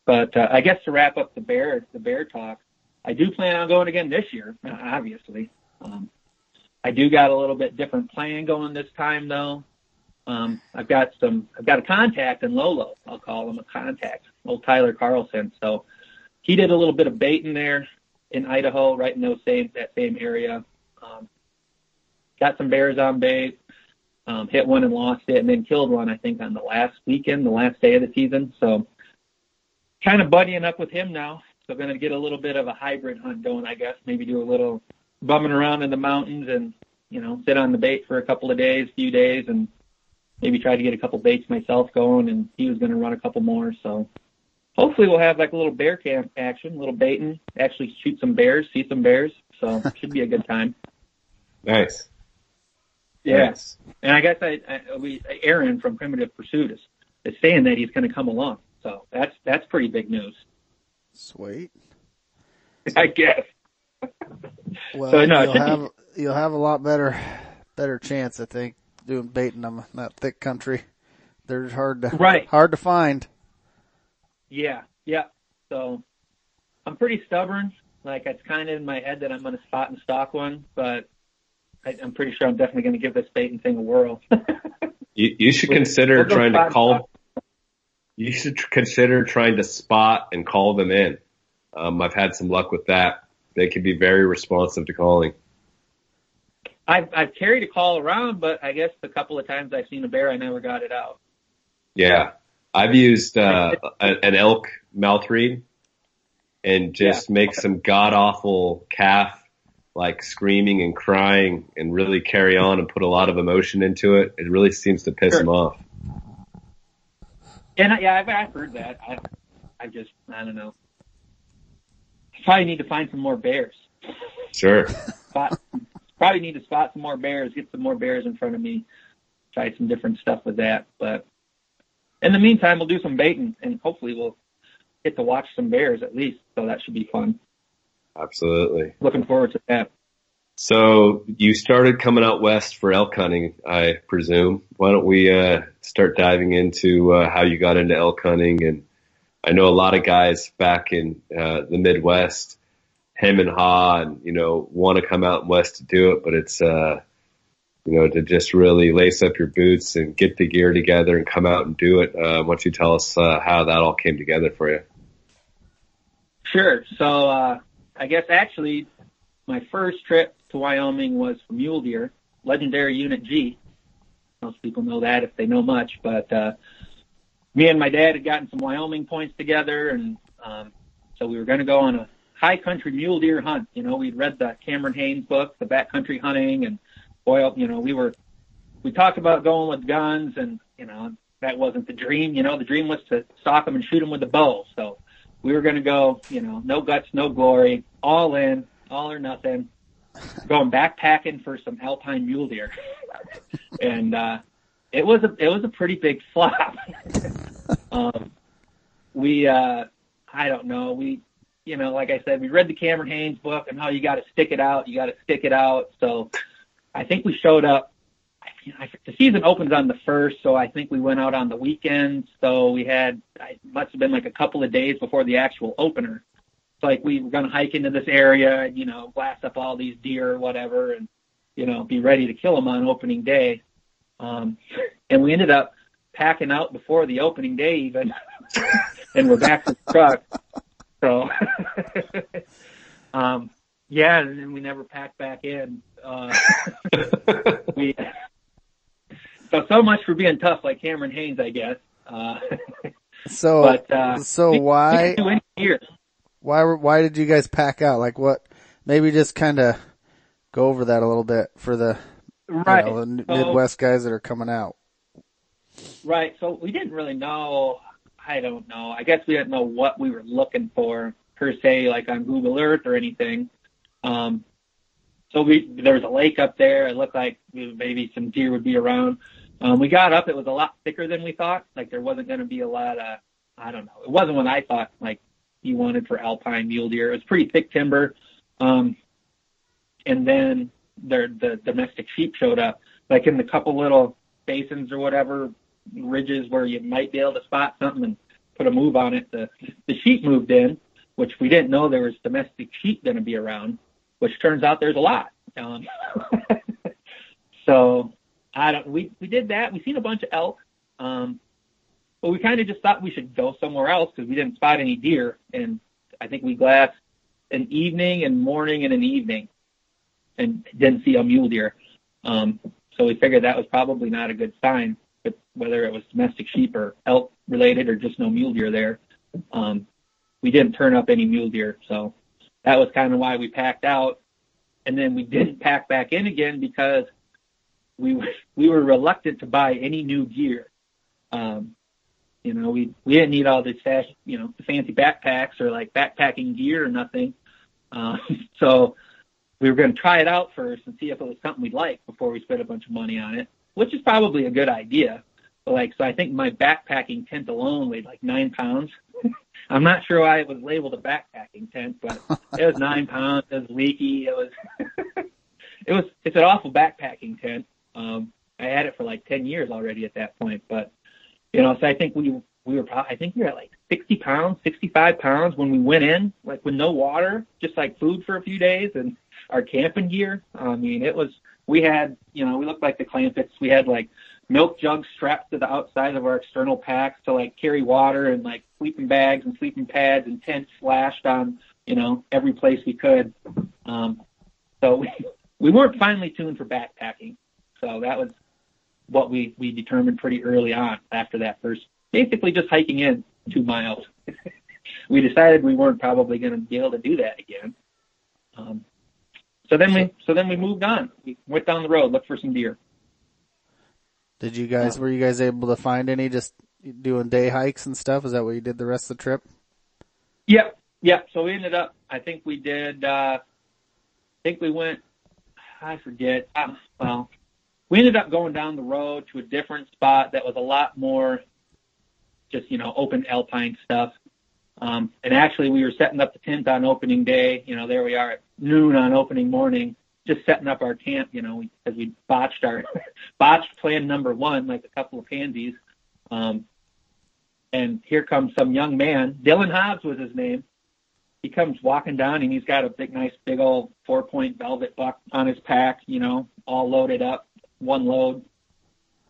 But uh, I guess to wrap up the bear the bear talk, I do plan on going again this year. Obviously, um, I do got a little bit different plan going this time though. Um, I've got some, I've got a contact in Lolo. I'll call him a contact, old Tyler Carlson. So he did a little bit of baiting there in Idaho, right in those same that same area. Um, got some bears on bait, um, hit one and lost it, and then killed one I think on the last weekend, the last day of the season. So kind of buddying up with him now. So going to get a little bit of a hybrid hunt going, I guess. Maybe do a little bumming around in the mountains and you know sit on the bait for a couple of days, few days, and maybe try to get a couple baits myself going. And he was going to run a couple more. So hopefully we'll have like a little bear camp action, a little baiting, actually shoot some bears, see some bears. So should be a good time. Nice. Yeah. Nice. And I guess I, I we Aaron from Primitive Pursuit is, is saying that he's going to come along. So that's that's pretty big news. Sweet. I guess. Well, So, no, you'll should be- have you'll have a lot better better chance, I think, doing baiting them in that thick country. They're hard to Right. hard to find. Yeah, yeah. So I'm pretty stubborn. Like it's kind of in my head that I'm going to spot and stock one, but I, I'm pretty sure I'm definitely going to give this baiting thing a whirl. You, you should consider we'll trying to call. You should tr- consider trying to spot and call them in. Um, I've had some luck with that. They can be very responsive to calling. I've I've carried a call around, but I guess the couple of times I've seen a bear, I never got it out. Yeah, I've used uh, an elk mouth reed and just make some god awful calf like screaming and crying and really carry on and put a lot of emotion into it. It really seems to piss Sure. them off. And I, yeah, I've, I've heard that. I I just I don't know. Probably need to find some more bears. Sure. Spot, probably need to spot some more bears, get some more bears in front of me, try some different stuff with that. But in the meantime, we'll do some baiting and hopefully we'll get to watch some bears at least. So that should be fun. Absolutely. Looking forward to that. So you started coming out west for elk hunting, I presume. Why don't we uh, start diving into uh, how you got into elk hunting? And I know a lot of guys back in uh, the Midwest, hem and haw, and you know want to come out west to do it, but it's uh, you know to just really lace up your boots and get the gear together and come out and do it. Uh, why don't you tell us uh, how that all came together for you? Sure. So uh, I guess actually my first trip to Wyoming was for mule deer, legendary Unit G. Most people know that if they know much, but uh, me and my dad had gotten some Wyoming points together, and um, so we were going to go on a high country mule deer hunt. You know, we'd read the Cameron Hanes book, the backcountry hunting, and boy, you know, we were we talked about going with guns, and you know, that wasn't the dream. You know, the dream was to stalk them and shoot them with a bow. So we were going to go, you know, no guts, no glory, all in, all or nothing, going backpacking for some alpine mule deer, and uh, it was a it was a pretty big flop. um, we, uh, I don't know, we, you know, like I said, we read the Cameron Hanes book and how you got to stick it out, you got to stick it out. So I think we showed up. I, the season opens on the first, so I think we went out on the weekend. So we had, it must have been like a couple of days before the actual opener. It's like we were going to hike into this area and, you know, blast up all these deer or whatever and, you know, be ready to kill them on opening day. Um, and we ended up packing out before the opening day even, and we're back to the truck. So, um, yeah, and then we never packed back in. Uh, we, so, so much for being tough like Cameron Hanes, I guess. Uh, So but, uh, so why we can do any year. why why did you guys pack out? Like what? Maybe just kind of go over that a little bit for the you Right. know, the So- Midwest guys that are coming out. Right. So we didn't really know. I don't know. I guess we didn't know what we were looking for per se, like on Google Earth or anything. Um, so we there was a lake up there. It looked like maybe some deer would be around. Um, we got up. It was a lot thicker than we thought. Like there wasn't going to be a lot of. I don't know. It wasn't what I thought. Like you wanted for alpine mule deer. It was pretty thick timber. Um, and then their the domestic sheep showed up, like in the couple little basins or whatever ridges where you might be able to spot something and put a move on it. The the sheep moved in, which we didn't know there was domestic sheep going to be around, which turns out there's a lot. Um, so I don't. We we did that. We seen a bunch of elk, um, but we kind of just thought we should go somewhere else because we didn't spot any deer. And I think we glassed an evening and morning and an evening, and didn't see a mule deer. Um, so we figured that was probably not a good sign, but whether it was domestic sheep or elk related or just no mule deer there. Um, we didn't turn up any mule deer, so that was kind of why we packed out. And then we didn't pack back in again because we we were reluctant to buy any new gear. Um, you know, we we didn't need all this fast, you know, fancy backpacks or like backpacking gear or nothing. Um, so we were going to try it out first and see if it was something we'd like before we spent a bunch of money on it, which is probably a good idea. But like, so I think my backpacking tent alone weighed like nine pounds. I'm not sure why it was labeled a backpacking tent, but it was nine pounds. It was leaky. It was, it was, it's an awful backpacking tent. Um, I had it for like 10 years already at that point, but you know, so I think we, we were probably, I think we were at like 60 pounds, 65 pounds when we went in, like with no water, just like food for a few days and our camping gear. I mean, it was, we had, you know, we looked like the Clampetts. We had like milk jugs strapped to the outside of our external packs to like carry water and like sleeping bags and sleeping pads and tents slashed on, you know, every place we could. Um, so we, we weren't finely tuned for backpacking. So that was what we, we determined pretty early on after that first, basically just hiking in two miles. we decided we weren't probably going to be able to do that again. Um, so then we, so then we moved on. We went down the road, looked for some deer. Did you guys, were you guys able to find any just doing day hikes and stuff? Is that what you did the rest of the trip? Yep. Yep. So we ended up, I think we did, uh, I think we went, I forget, uh, well, we ended up going down the road to a different spot that was a lot more just, you know, open alpine stuff. Um, and actually we were setting up the tent on opening day. You know, there we are at noon on opening morning just setting up our camp, you know, because we botched our botched plan number one, like a couple of pansies. Um, and here comes some young man, Dylan Hobbs was his name. He comes walking down and he's got a big, nice, big old four point velvet buck on his pack, you know, all loaded up, one load.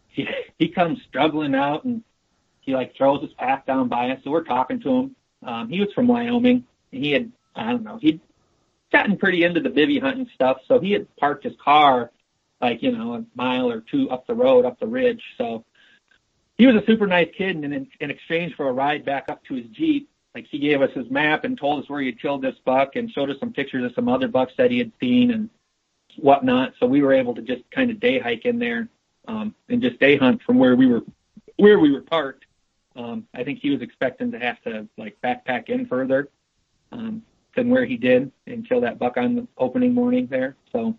He, he comes struggling out and he like throws his pack down by us. So we're talking to him. Um, he was from Wyoming and he had, I don't know, he'd gotten pretty into the bivy hunting stuff, so he had parked his car like, you know, a mile or two up the road, up the ridge. So he was a super nice kid and in, in exchange for a ride back up to his Jeep, like he gave us his map and told us where he had killed this buck and showed us some pictures of some other bucks that he had seen and whatnot. So we were able to just kind of day hike in there, um, and just day hunt from where we were, where we were parked. Um, I think he was expecting to have to like backpack in further. Um, than where he did until that buck on the opening morning there. So,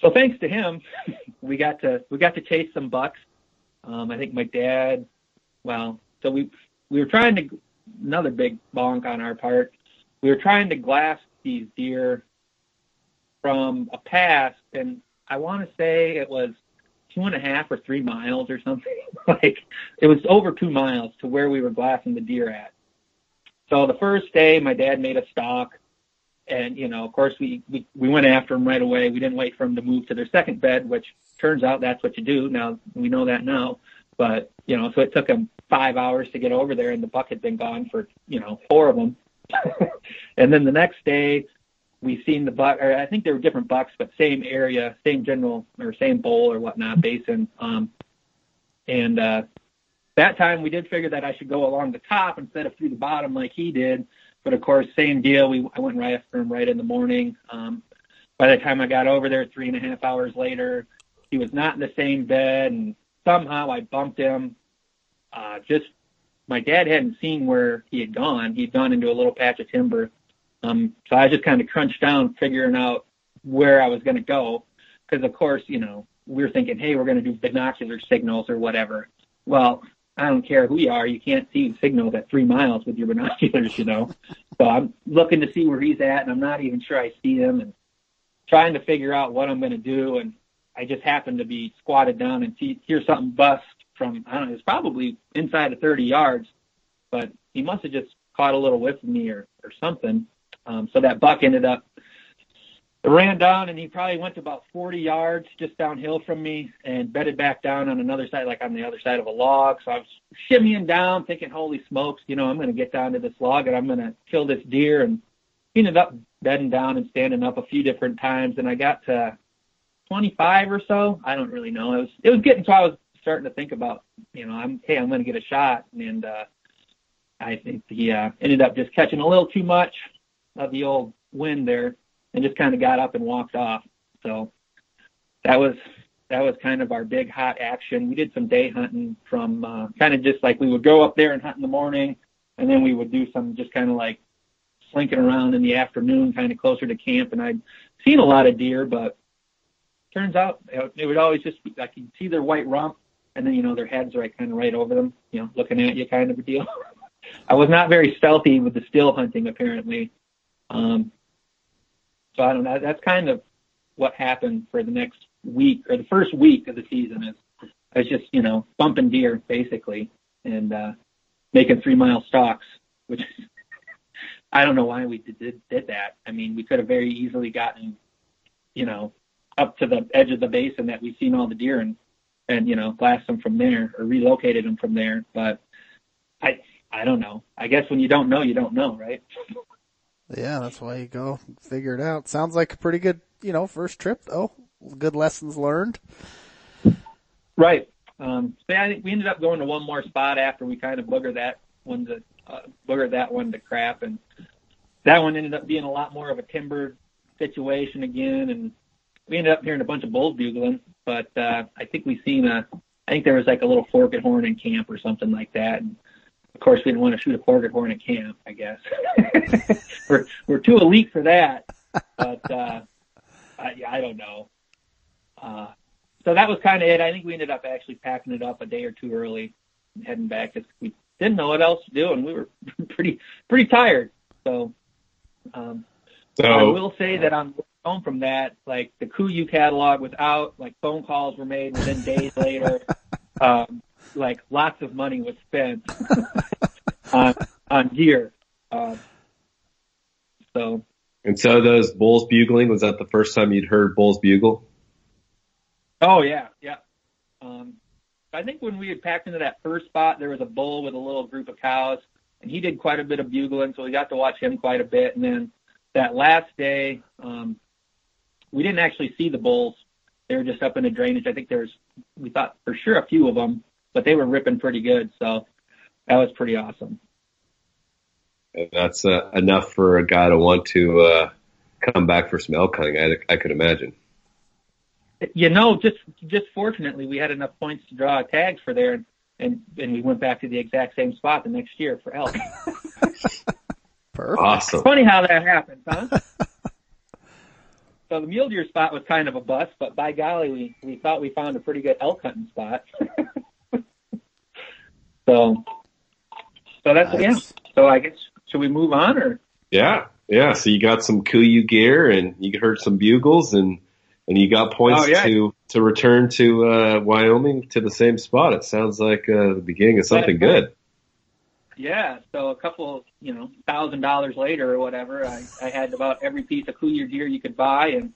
so thanks to him, we got to we got to chase some bucks. Um, I think my dad, well, so we we were trying to another big bonk on our part. We were trying to glass these deer from a pass, and I want to say it was two and a half or three miles or something. like it was over two miles to where we were glassing the deer at. So the first day, my dad made a stock, and you know, of course, we we we went after him right away. We didn't wait for him to move to their second bed, which turns out that's what you do. Now we know that now, but you know, so it took him five hours to get over there, and the buck had been gone for you know four of them. and then the next day, we seen the buck, or I think they were different bucks, but same area, same general or same bowl or whatnot, basin. Um, and uh, that time we did figure that I should go along the top instead of through the bottom like he did. But of course, same deal. We I went right after him right in the morning. Um, by the time I got over there, three and a half hours later, he was not in the same bed, and somehow I bumped him. Uh, just my dad hadn't seen where he had gone. He'd gone into a little patch of timber. Um, so I just kind of crunched down, figuring out where I was going to go. Because of course, you know, we were thinking, hey, we're going to do binocular signals or whatever. Well, I don't care who you are, you can't see signals at three miles with your binoculars, you know. so I'm looking to see where he's at, and I'm not even sure I see him, and trying to figure out what I'm going to do. And I just happened to be squatted down and see hear something bust from I don't know, it's probably inside of 30 yards, but he must have just caught a little whiff of me or or something. Um, so that buck ended up I ran down and he probably went to about 40 yards just downhill from me and bedded back down on another side, like on the other side of a log. So I was shimmying down thinking, holy smokes, you know, I'm going to get down to this log and I'm going to kill this deer. And he ended up bedding down and standing up a few different times. And I got to 25 or so. I don't really know. It was, it was getting to, I was starting to think about, you know, I'm, hey, I'm going to get a shot. And, uh, I think he, uh, ended up just catching a little too much of the old wind there and just kind of got up and walked off. So that was that was kind of our big hot action. We did some day hunting from uh, kind of just like we would go up there and hunt in the morning, and then we would do some just kind of like slinking around in the afternoon, kind of closer to camp. And I'd seen a lot of deer, but turns out it would always just I could see their white rump, and then you know their heads right kind of right over them, you know, looking at you, kind of a deal. I was not very stealthy with the still hunting apparently. Um, so I don't know. That's kind of what happened for the next week or the first week of the season is I was just, you know, bumping deer basically and uh making three mile stalks, which I don't know why we did, did that. I mean, we could have very easily gotten, you know, up to the edge of the basin that we've seen all the deer and and you know glassed them from there or relocated them from there. But I I don't know. I guess when you don't know, you don't know, right? Yeah, that's why you go figure it out. Sounds like a pretty good, you know, first trip though. Good lessons learned. Right. Um, yeah, I think we ended up going to one more spot after we kind of boogered that one to uh, that one to crap, and that one ended up being a lot more of a timber situation again, and we ended up hearing a bunch of bulls bugling. But uh, I think we seen a, I think there was like a little forked horn in camp or something like that, and of course, we didn't want to shoot a portage horn at camp. I guess we're we're too elite for that. But uh, I, I don't know. Uh, so that was kind of it. I think we ended up actually packing it up a day or two early, and heading back because we didn't know what else to do, and we were pretty pretty tired. So, um, so I will say that on home from that, like the KUIU catalog was out, like phone calls were made within days later. Um, like lots of money was spent on on gear. Uh, so. And so those bulls bugling was that the first time you'd heard bulls bugle? Oh yeah, yeah. Um, I think when we had packed into that first spot, there was a bull with a little group of cows, and he did quite a bit of bugling, so we got to watch him quite a bit. And then that last day, um, we didn't actually see the bulls. They were just up in the drainage. I think there's, we thought for sure a few of them, but they were ripping pretty good. So that was pretty awesome. And that's uh, enough for a guy to want to uh, come back for some elk hunting. I, I could imagine. You know, just just fortunately, we had enough points to draw tags for there, and and, and we went back to the exact same spot the next year for elk. Perfect. Awesome. It's funny how that happens, huh? so the mule deer spot was kind of a bust, but by golly, we we thought we found a pretty good elk hunting spot. So, so that's nice. yeah. So I guess should we move on or? Yeah, yeah. So you got some KUIU gear and you heard some bugles and and you got points oh, yeah. to to return to uh, Wyoming to the same spot. It sounds like uh, the beginning of something good. Yeah. So a couple, you know, thousand dollars later or whatever, I, I had about every piece of KUIU gear you could buy and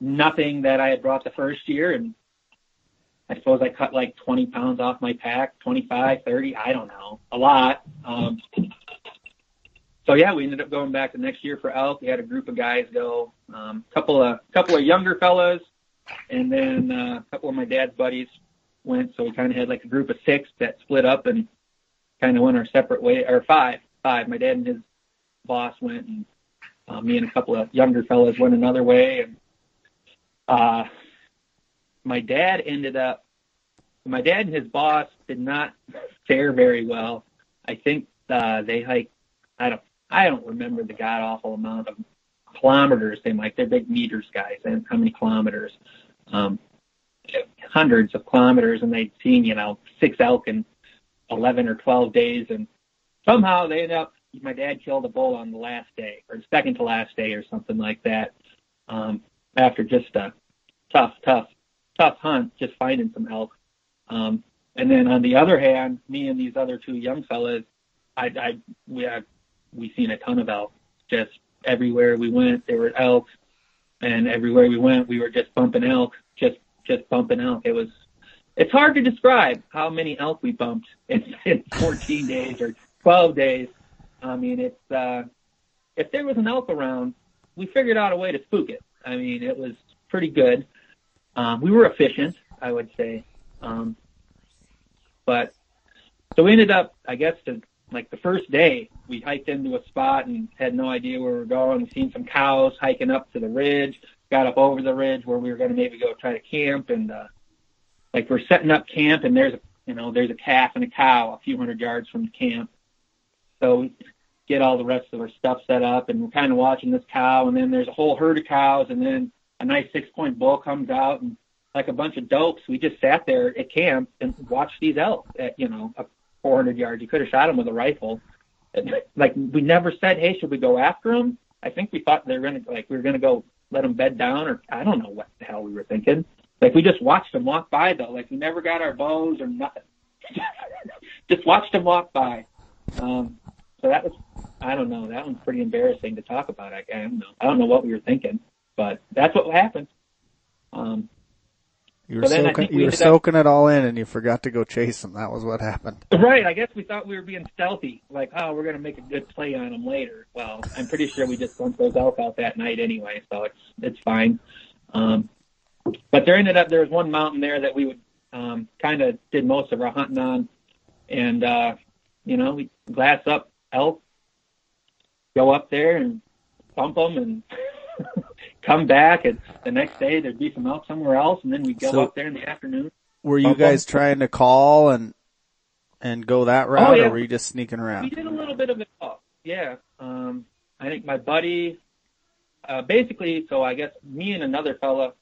nothing that I had brought the first year and I suppose I cut like 20 pounds off my pack, 25, 30, I don't know, a lot. Um, so yeah, we ended up going back the next year for elk. We had a group of guys go, um, a couple of, a couple of younger fellows, and then uh, a couple of my dad's buddies went. So we kind of had like a group of six that split up and kind of went our separate way, or five, five. My dad and his boss went, and uh, me and a couple of younger fellows went another way, and uh, my dad ended up, my dad and his boss did not fare very well. I think uh, they hiked, I don't, I don't remember the god awful amount of kilometers they might. They're big meters guys, and how many kilometers? Um, hundreds of kilometers, and they'd seen you know six elk in eleven or twelve days, and somehow they ended up. My dad killed a bull on the last day, or second to last day, or something like that. Um, after just a tough, tough tough hunt just finding some elk. Um, and then on the other hand, me and these other two young fellas, I, I we had we seen a ton of elk just everywhere we went. There were elk. and everywhere we went, we were just bumping elk, just just bumping elk. It was it's hard to describe how many elk we bumped in, in 14 days or 12 days. I mean, it's uh, if there was an elk around, we figured out a way to spook it. I mean, it was pretty good. Um, we were efficient, I would say. Um, but so we ended up, I guess, to like the first day, we hiked into a spot and had no idea where we were going. We seen some cows hiking up to the ridge, got up over the ridge where we were going to maybe go try to camp. And, uh, like we're setting up camp and there's a, you know, there's a calf and a cow a few hundred yards from the camp. So we get all the rest of our stuff set up and we're kind of watching this cow and then there's a whole herd of cows and then a nice six point bull comes out and like a bunch of dopes, we just sat there at camp and watched these elk at, you know, 400 yards. You could have shot them with a rifle. And, like we never said, hey, should we go after them? I think we thought they were gonna like we were gonna go let them bed down, or I don't know what the hell we were thinking. Like we just watched them walk by though. Like we never got our bows or nothing. just watched them walk by. Um, so that was I don't know. That one's pretty embarrassing to talk about. I, I don't know. I don't know what we were thinking, but that's what happened. Um, you were, So then I soaking, we you were up- soaking it all in and you forgot to go chase them. That was what happened. Right. I guess we thought we were being stealthy. Like, oh, we're going to make a good play on them later. Well, I'm pretty sure we just bumped those elk out that night anyway, so it's it's fine. Um, but there ended up there was one mountain there that we would um, kind of did most of our hunting on, and uh, you know we glass up elk, go up there and bump them and. Come back, and the next day there'd be some elk somewhere else, and then we'd go So- up there in the afternoon. Were you guys guys 'em. trying to call and and go that route, Oh, yeah. or were you just sneaking around? We did a little bit of it all. Yeah. Um, I think my buddy, uh, basically, so I guess me and another fella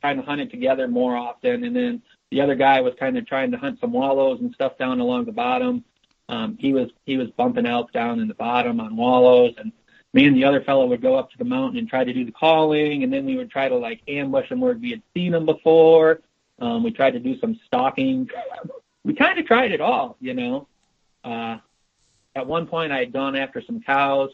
kind of hunted together more often. And then the other guy was kind of trying to hunt some wallows and stuff down along the bottom. Um, he was, he was bumping elk down in the bottom on wallows and me and the other fellow would go up to the mountain and try to do the calling. And then we would try to like ambush them where we had seen them before. Um, we tried to do some stalking. we kind of tried it all, you know. Uh, at one point I had gone after some cows.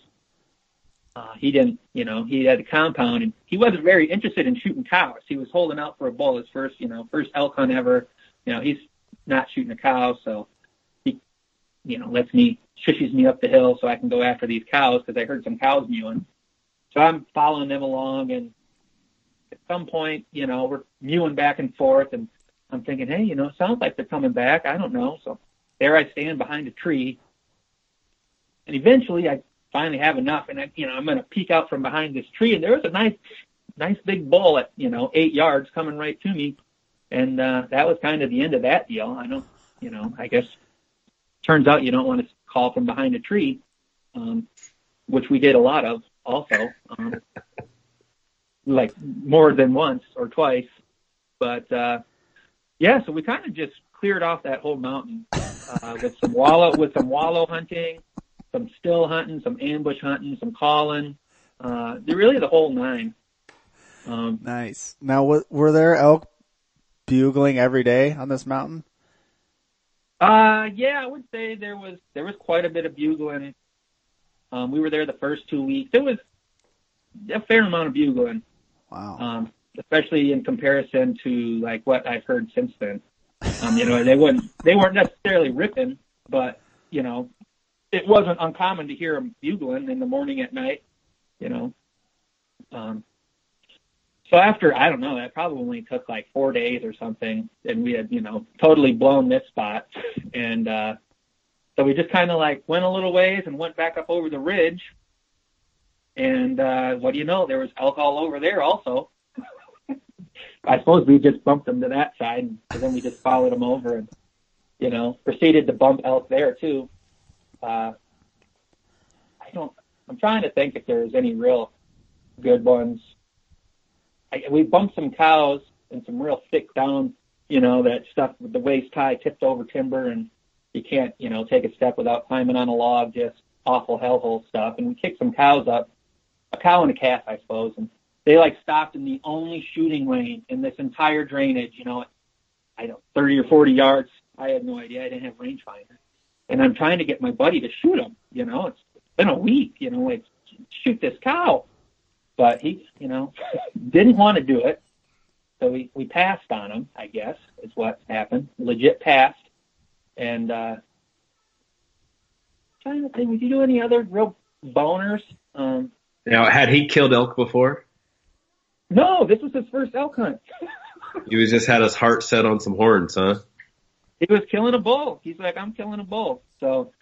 Uh, he didn't, you know, he had a compound and he wasn't very interested in shooting cows. He was holding out for a bull, his first, you know, first elk hunt ever. You know, he's not shooting a cow, so he, you know, lets me, shushes me up the hill so I can go after these cows because I heard some cows mewing. So I'm following them along and at some point, you know, we're mewing back and forth and I'm thinking, hey, you know, it sounds like they're coming back. I don't know. So there I stand behind a tree and eventually I finally have enough and I, you know, I'm going to peek out from behind this tree and there was a nice, nice big bull at, you know, eight yards coming right to me. And, uh, that was kind of the end of that deal. I don't, you know, I guess turns out you don't want to call from behind a tree, um, which we did a lot of also, um, like more than once or twice. But, uh, yeah, so we kind of just cleared off that whole mountain, uh, with some wallow, with some wallow hunting, some still hunting, some ambush hunting, some calling, uh, really the whole nine. Um, Nice. Now, wa- were there elk bugling every day on this mountain? Uh, yeah, I would say there was there was quite a bit of bugling. Um, we were there the first two weeks. There was a fair amount of bugling, Wow. um, especially in comparison to like what I've heard since then. Um, you know, they wouldn't they weren't necessarily ripping, but you know, it wasn't uncommon to hear them bugling in the morning at night. You know, um, so after I don't know, that probably only took like four days or something, and we had you know totally blown this spot, and uh, so we just kind of like went a little ways and went back up over the ridge, and uh, what do you know, there was elk all over there also. I suppose we just bumped them to that side, and then we just followed them over, and you know proceeded to bump elk there too. Uh, I don't. I'm trying to think if there's any real good ones. I, we bumped some cows and some real thick down, you know, that stuff with the waist high tipped over timber and you can't, you know, take a step without climbing on a log, just awful hellhole stuff. And we kicked some cows up, a cow and a calf, I suppose, and they like stopped in the only shooting lane in this entire drainage, you know, I don't, 30 or 40 yards. I had no idea. I didn't have rangefinder. And I'm trying to get my buddy to shoot them, you know, it's been a week, you know, like shoot this cow. But he, you know, didn't want to do it. So we, we passed on him, I guess, is what happened. Legit passed. And, uh, trying to think, would you do any other real boners? Um, Now, had he killed elk before? no, this was his first elk hunt. He was just had his heart set on some horns, huh? he was killing a bull. He's like, I'm killing a bull. So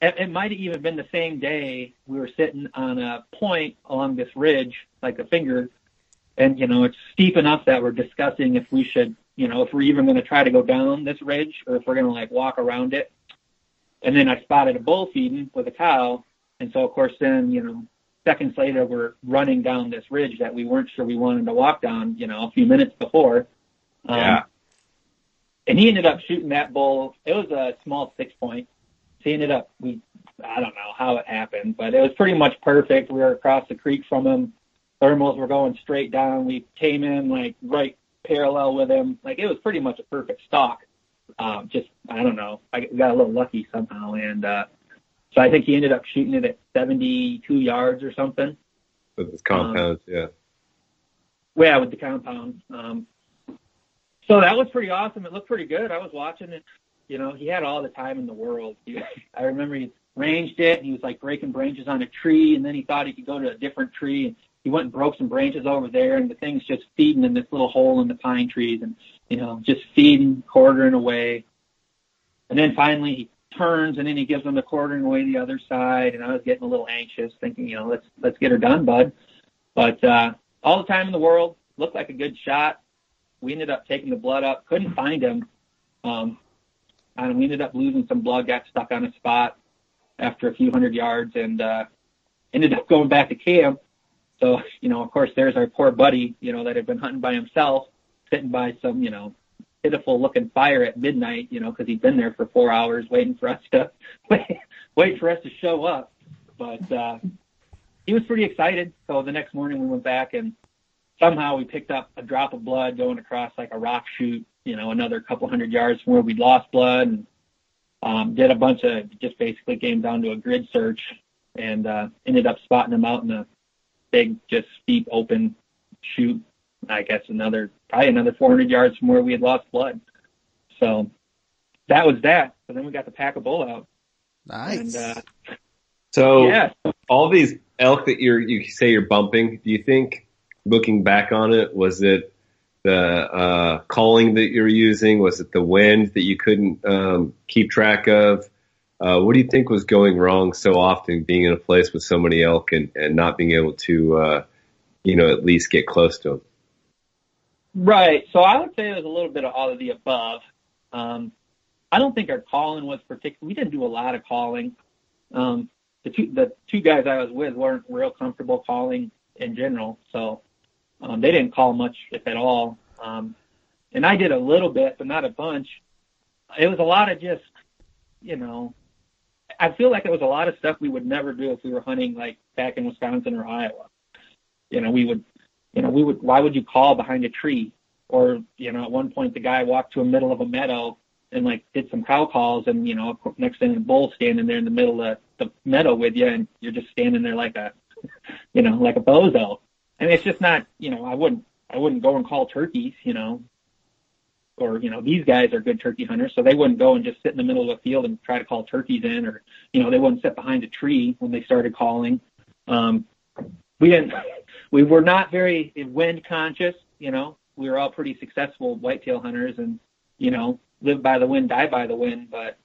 it, it might have even been the same day we were sitting on a point along this ridge, like a finger, and you know it's steep enough that we're discussing if we should, you know, if we're even going to try to go down this ridge or if we're going to like walk around it. And then I spotted a bull feeding with a cow, and so of course then you know seconds later we're running down this ridge that we weren't sure we wanted to walk down, you know, a few minutes before. Um, Yeah. and he ended up shooting that bull. It was a small six point. He ended up we I don't know how it happened, but it was pretty much perfect. We were across the creek from him. Thermals were going straight down. We came in like right parallel with him. Like it was pretty much a perfect stalk. Um, just I don't know. I got a little lucky somehow, and uh, so I think he ended up shooting it at 72 yards or something. With his compounds, yeah. Yeah, with the compound. Um, so that was pretty awesome. It looked pretty good. I was watching it. You know, he had all the time in the world. I remember he ranged it and he was like breaking branches on a tree and then he thought he could go to a different tree and he went and broke some branches over there and the thing's just feeding in this little hole in the pine trees and, you know, just feeding, quartering away. And then finally he turns and then he gives them the quartering away the other side and I was getting a little anxious thinking, you know, let's, let's get her done, bud. But, uh, all the time in the world, looked like a good shot. We ended up taking the blood up, couldn't find him. Um, and we ended up losing some blood, got stuck on a spot after a few hundred yards and, uh, ended up going back to camp. So, you know, of course, there's our poor buddy, you know, that had been hunting by himself, sitting by some, you know, pitiful looking fire at midnight, you know, because he'd been there for four hours waiting for us to wait, for us to show up. But uh, he was pretty excited. So the next morning we went back and somehow we picked up a drop of blood going across like a rock chute, you know, another couple hundred yards from where we'd lost blood and um, did a bunch of just basically came down to a grid search and uh, ended up spotting them out in a big, just steep open chute. I guess another probably another 400 yards from where we had lost blood. So that was that. So then we got the pack a bull out. Nice. And uh, So yeah, all these elk that you're you say you're bumping, do you think looking back on it, was it the uh calling that you're using? Was it the wind that you couldn't um keep track of? Uh what do you think was going wrong so often being in a place with so many elk and, and not being able to uh you know at least get close to them? Right. So I would say there's a little bit of all of the above. Um, I don't think our calling was particular. We didn't do a lot of calling. Um, the two the two guys I was with weren't real comfortable calling in general, so um, they didn't call much, if at all. Um, and I did a little bit, but not a bunch. It was a lot of just, you know, I feel like it was a lot of stuff we would never do if we were hunting like back in Wisconsin or Iowa. You know, we would you know, we would, why would you call behind a tree? Or, you know, at one point the guy walked to a middle of a meadow and like did some cow calls and, you know, next thing the bull standing there in the middle of the meadow with you and you're just standing there like a, you know, like a bozo. And it's just not, you know, I wouldn't, I wouldn't go and call turkeys, you know, or, you know, these guys are good turkey hunters, so they wouldn't go and just sit in the middle of a field and try to call turkeys in or, you know, they wouldn't sit behind a tree when they started calling. Um, we didn't, we were not very wind conscious, you know, we were all pretty successful whitetail hunters and, you know, live by the wind, die by the wind, but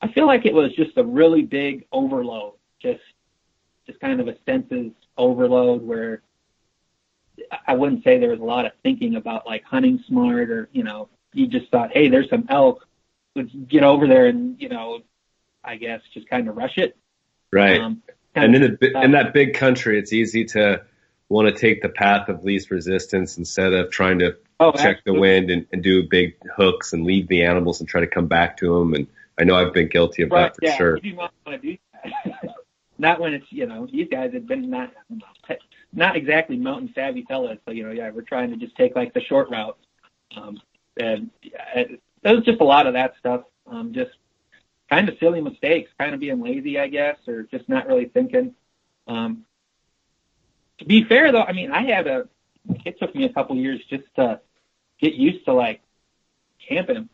I feel like it was just a really big overload, just, just kind of a senses overload where I wouldn't say there was a lot of thinking about like hunting smart or, you know, you just thought, Hey, there's some elk. Let's get over there and, you know, I guess just kind of rush it. Right. Um, and in the in that big country, it's easy to want to take the path of least resistance instead of trying to oh, check the wind and, and do big hooks and leave the animals and try to come back to them. And I know I've been guilty of Right, that for yeah, sure. You do not want to do that. not when it's you know these guys have been not not exactly mountain savvy fellas. So you know yeah we're trying to just take like the short route. Um, and it, there was just a lot of that stuff. Um, just kind of silly mistakes, kind of being lazy I guess, or just not really thinking. Um, to be fair though, I mean, I had a, it took me a couple years just to get used to like camping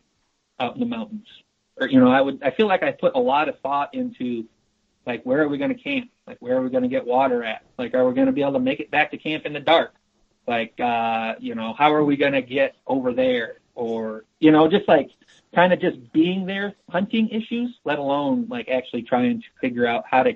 out in the mountains. Or, you know, I would, I feel like I put a lot of thought into like, where are we going to camp? Like, where are we going to get water at? Like, are we going to be able to make it back to camp in the dark? Like, uh, you know, how are we going to get over there? Or, you know, just like kind of just being there hunting issues, let alone like actually trying to figure out how to,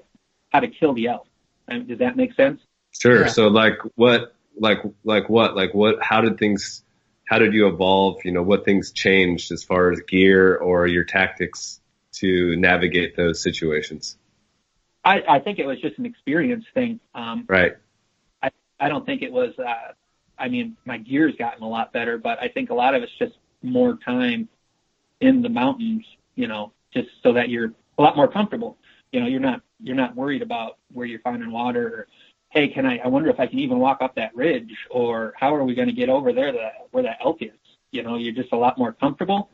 how to kill the elk. I mean, does that make sense? Sure. Yeah. So like what, like, like what, like what, how did things, how did you evolve? You know, what things changed as far as gear or your tactics to navigate those situations? I, I think it was just an experience thing. Um, Right. I, I don't think it was, uh, I mean, my gear's gotten a lot better, but I think a lot of it's just more time in the mountains, you know, just so that you're a lot more comfortable. You know, you're not, you're not worried about where you're finding water or, hey, can I, I wonder if I can even walk up that ridge or how are we going to get over there that, where that elk is? You know, you're just a lot more comfortable.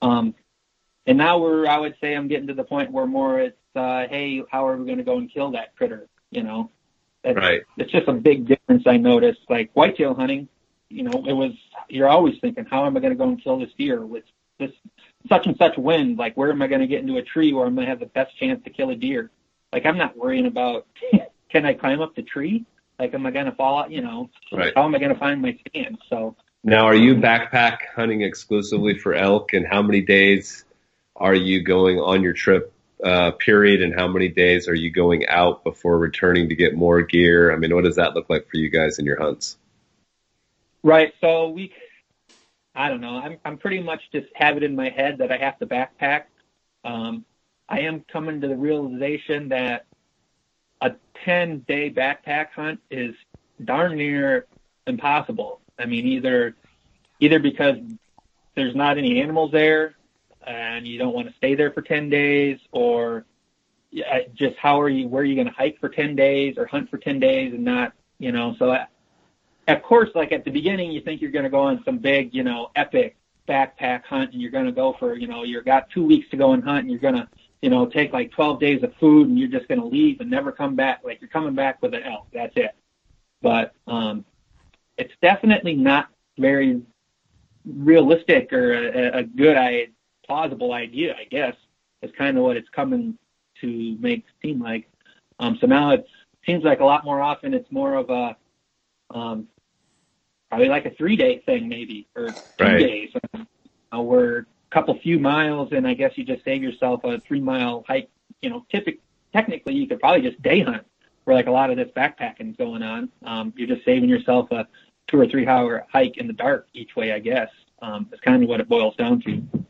Um, and now we're, I would say I'm getting to the point where more it's, uh, hey, how are we going to go and kill that critter? You know, it's, Right. it's just a big difference I noticed. Like whitetail hunting, you know, it was, you're always thinking, how am I going to go and kill this deer with this such and such wind? Like, where am I going to get into a tree where I'm going to have the best chance to kill a deer? Like, I'm not worrying about, can I climb up the tree? Like, am I going to fall out? You know, Right. how am I going to find my stand? So, Now, are you backpack hunting exclusively for elk and how many days are you going on your trip, uh, period? And how many days are you going out before returning to get more gear? I mean, what does that look like for you guys in your hunts? Right. So we, I don't know. I'm I'm pretty much just have it in my head that I have to backpack. Um, I am coming to the realization that a 10 day backpack hunt is darn near impossible. I mean, either either because there's not any animals there and you don't want to stay there for 10 days or just how are you where are you going to hike for 10 days or hunt for 10 days and not, you know, so I, of course, like at the beginning, you think you're going to go on some big, you know, epic backpack hunt, and you're going to go for, you know, you've got two weeks to go and hunt, and you're going to, you know, take like 12 days of food, and you're just going to leave and never come back. Like you're coming back with an elk. That's it. But um, it's definitely not very realistic or a, a good, I plausible idea. I guess is kind of what it's coming to make seem like. Um, so now it seems like a lot more often it's more of a um, probably like a three day thing maybe or two Right. days uh, where a couple few miles and I guess you just save yourself a three mile hike. You know, typic, technically you could probably just day hunt where like a lot of this backpacking is going on. Um, you're just saving yourself a two or three hour hike in the dark each way, I guess. Um, it's kind of what it boils down to.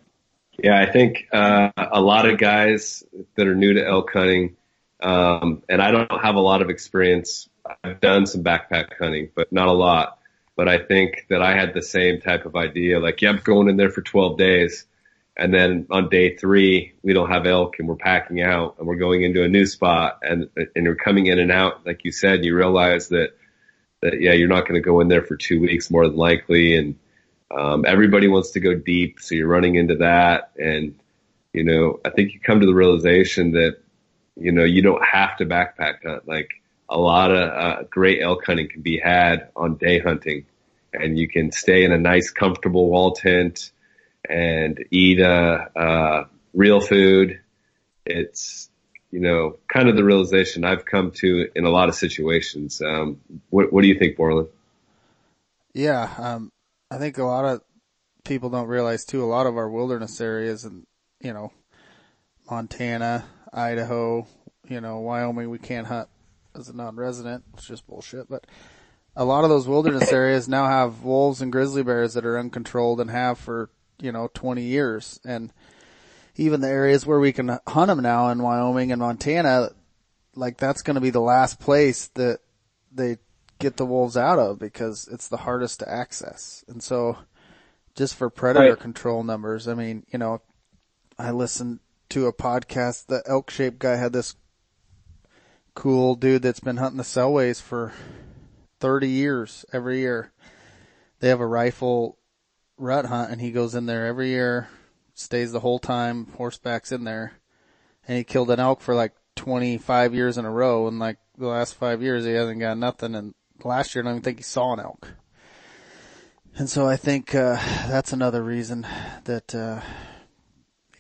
Yeah, I think uh, a lot of guys that are new to elk hunting, um, and I don't have a lot of experience. I've done some backpack hunting, but not a lot. But I think that I had the same type of idea. Like, yeah, I'm going in there for 12 days, and then on day three we don't have elk, and we're packing out, and we're going into a new spot, and and we're coming in and out. Like you said, you realize that that yeah, you're not going to go in there for two weeks more than likely, and um, everybody wants to go deep, so you're running into that. And, you know, I think you come to the realization that, you know, you don't have to backpack hunt. Like a lot of uh, great elk hunting can be had on day hunting and you can stay in a nice, comfortable wall tent and eat, uh, uh, real food. It's, you know, kind of the realization I've come to in a lot of situations. Um, what, what do you think, Borland? Yeah, um, I think a lot of people don't realize too. A lot of our wilderness areas, and you know, Montana, Idaho, you know, Wyoming, we can't hunt as a non-resident. It's just bullshit. But a lot of those wilderness areas now have wolves and grizzly bears that are uncontrolled and have for you know 20 years. And even the areas where we can hunt them now in Wyoming and Montana, like that's going to be the last place that they get the wolves out of because it's the hardest to access. And so just for predator Right. control numbers, I mean, you know, I listened to a podcast, the elk shaped guy had this cool dude that's been hunting the Selways for 30 years every year. They have a rifle rut hunt and he goes in there every year, stays the whole time, horseback's in there. And he killed an elk for like 25 years in a row and like the last five years he hasn't got nothing and last year I don't even think he saw an elk. And so I think, uh, that's another reason that, uh,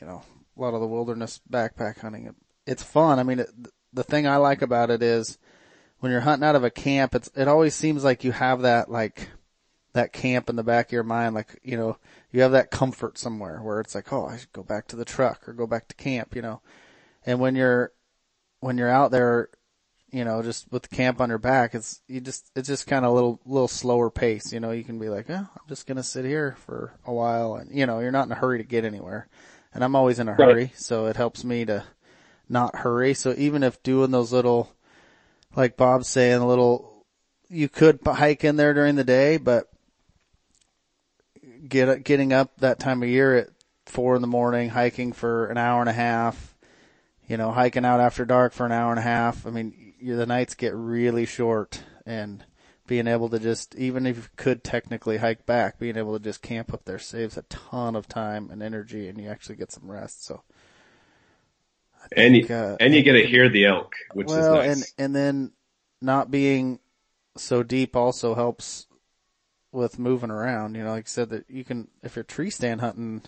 you know, a lot of the wilderness backpack hunting, it, it's fun. I mean, it, the thing I like about it is when you're hunting out of a camp, it's, it always seems like you have that like, that camp in the back of your mind, like, you know, you have that comfort somewhere where it's like, oh, I should go back to the truck or go back to camp, you know. And when you're, when you're out there, you know, just with the camp on your back, it's, you just, it's just kind of a little, little slower pace, you know, you can be like, oh, I'm just going to sit here for a while and, you know, you're not in a hurry to get anywhere. And I'm always in a hurry, so it helps me to not hurry. So even if doing those little, like Bob's saying, a little, you could hike in there during the day, but get getting up that time of year at four in the morning, hiking for an hour and a half, you know, hiking out after dark for an hour and a half. I mean, the nights get really short and being able to just, even if you could technically hike back, being able to just camp up there saves a ton of time and energy and you actually get some rest. So. Think, and you, uh, and you get to hear the elk, which well, is nice. and, and then not being so deep also helps with moving around. You know, like I said, that you can, if you're tree stand hunting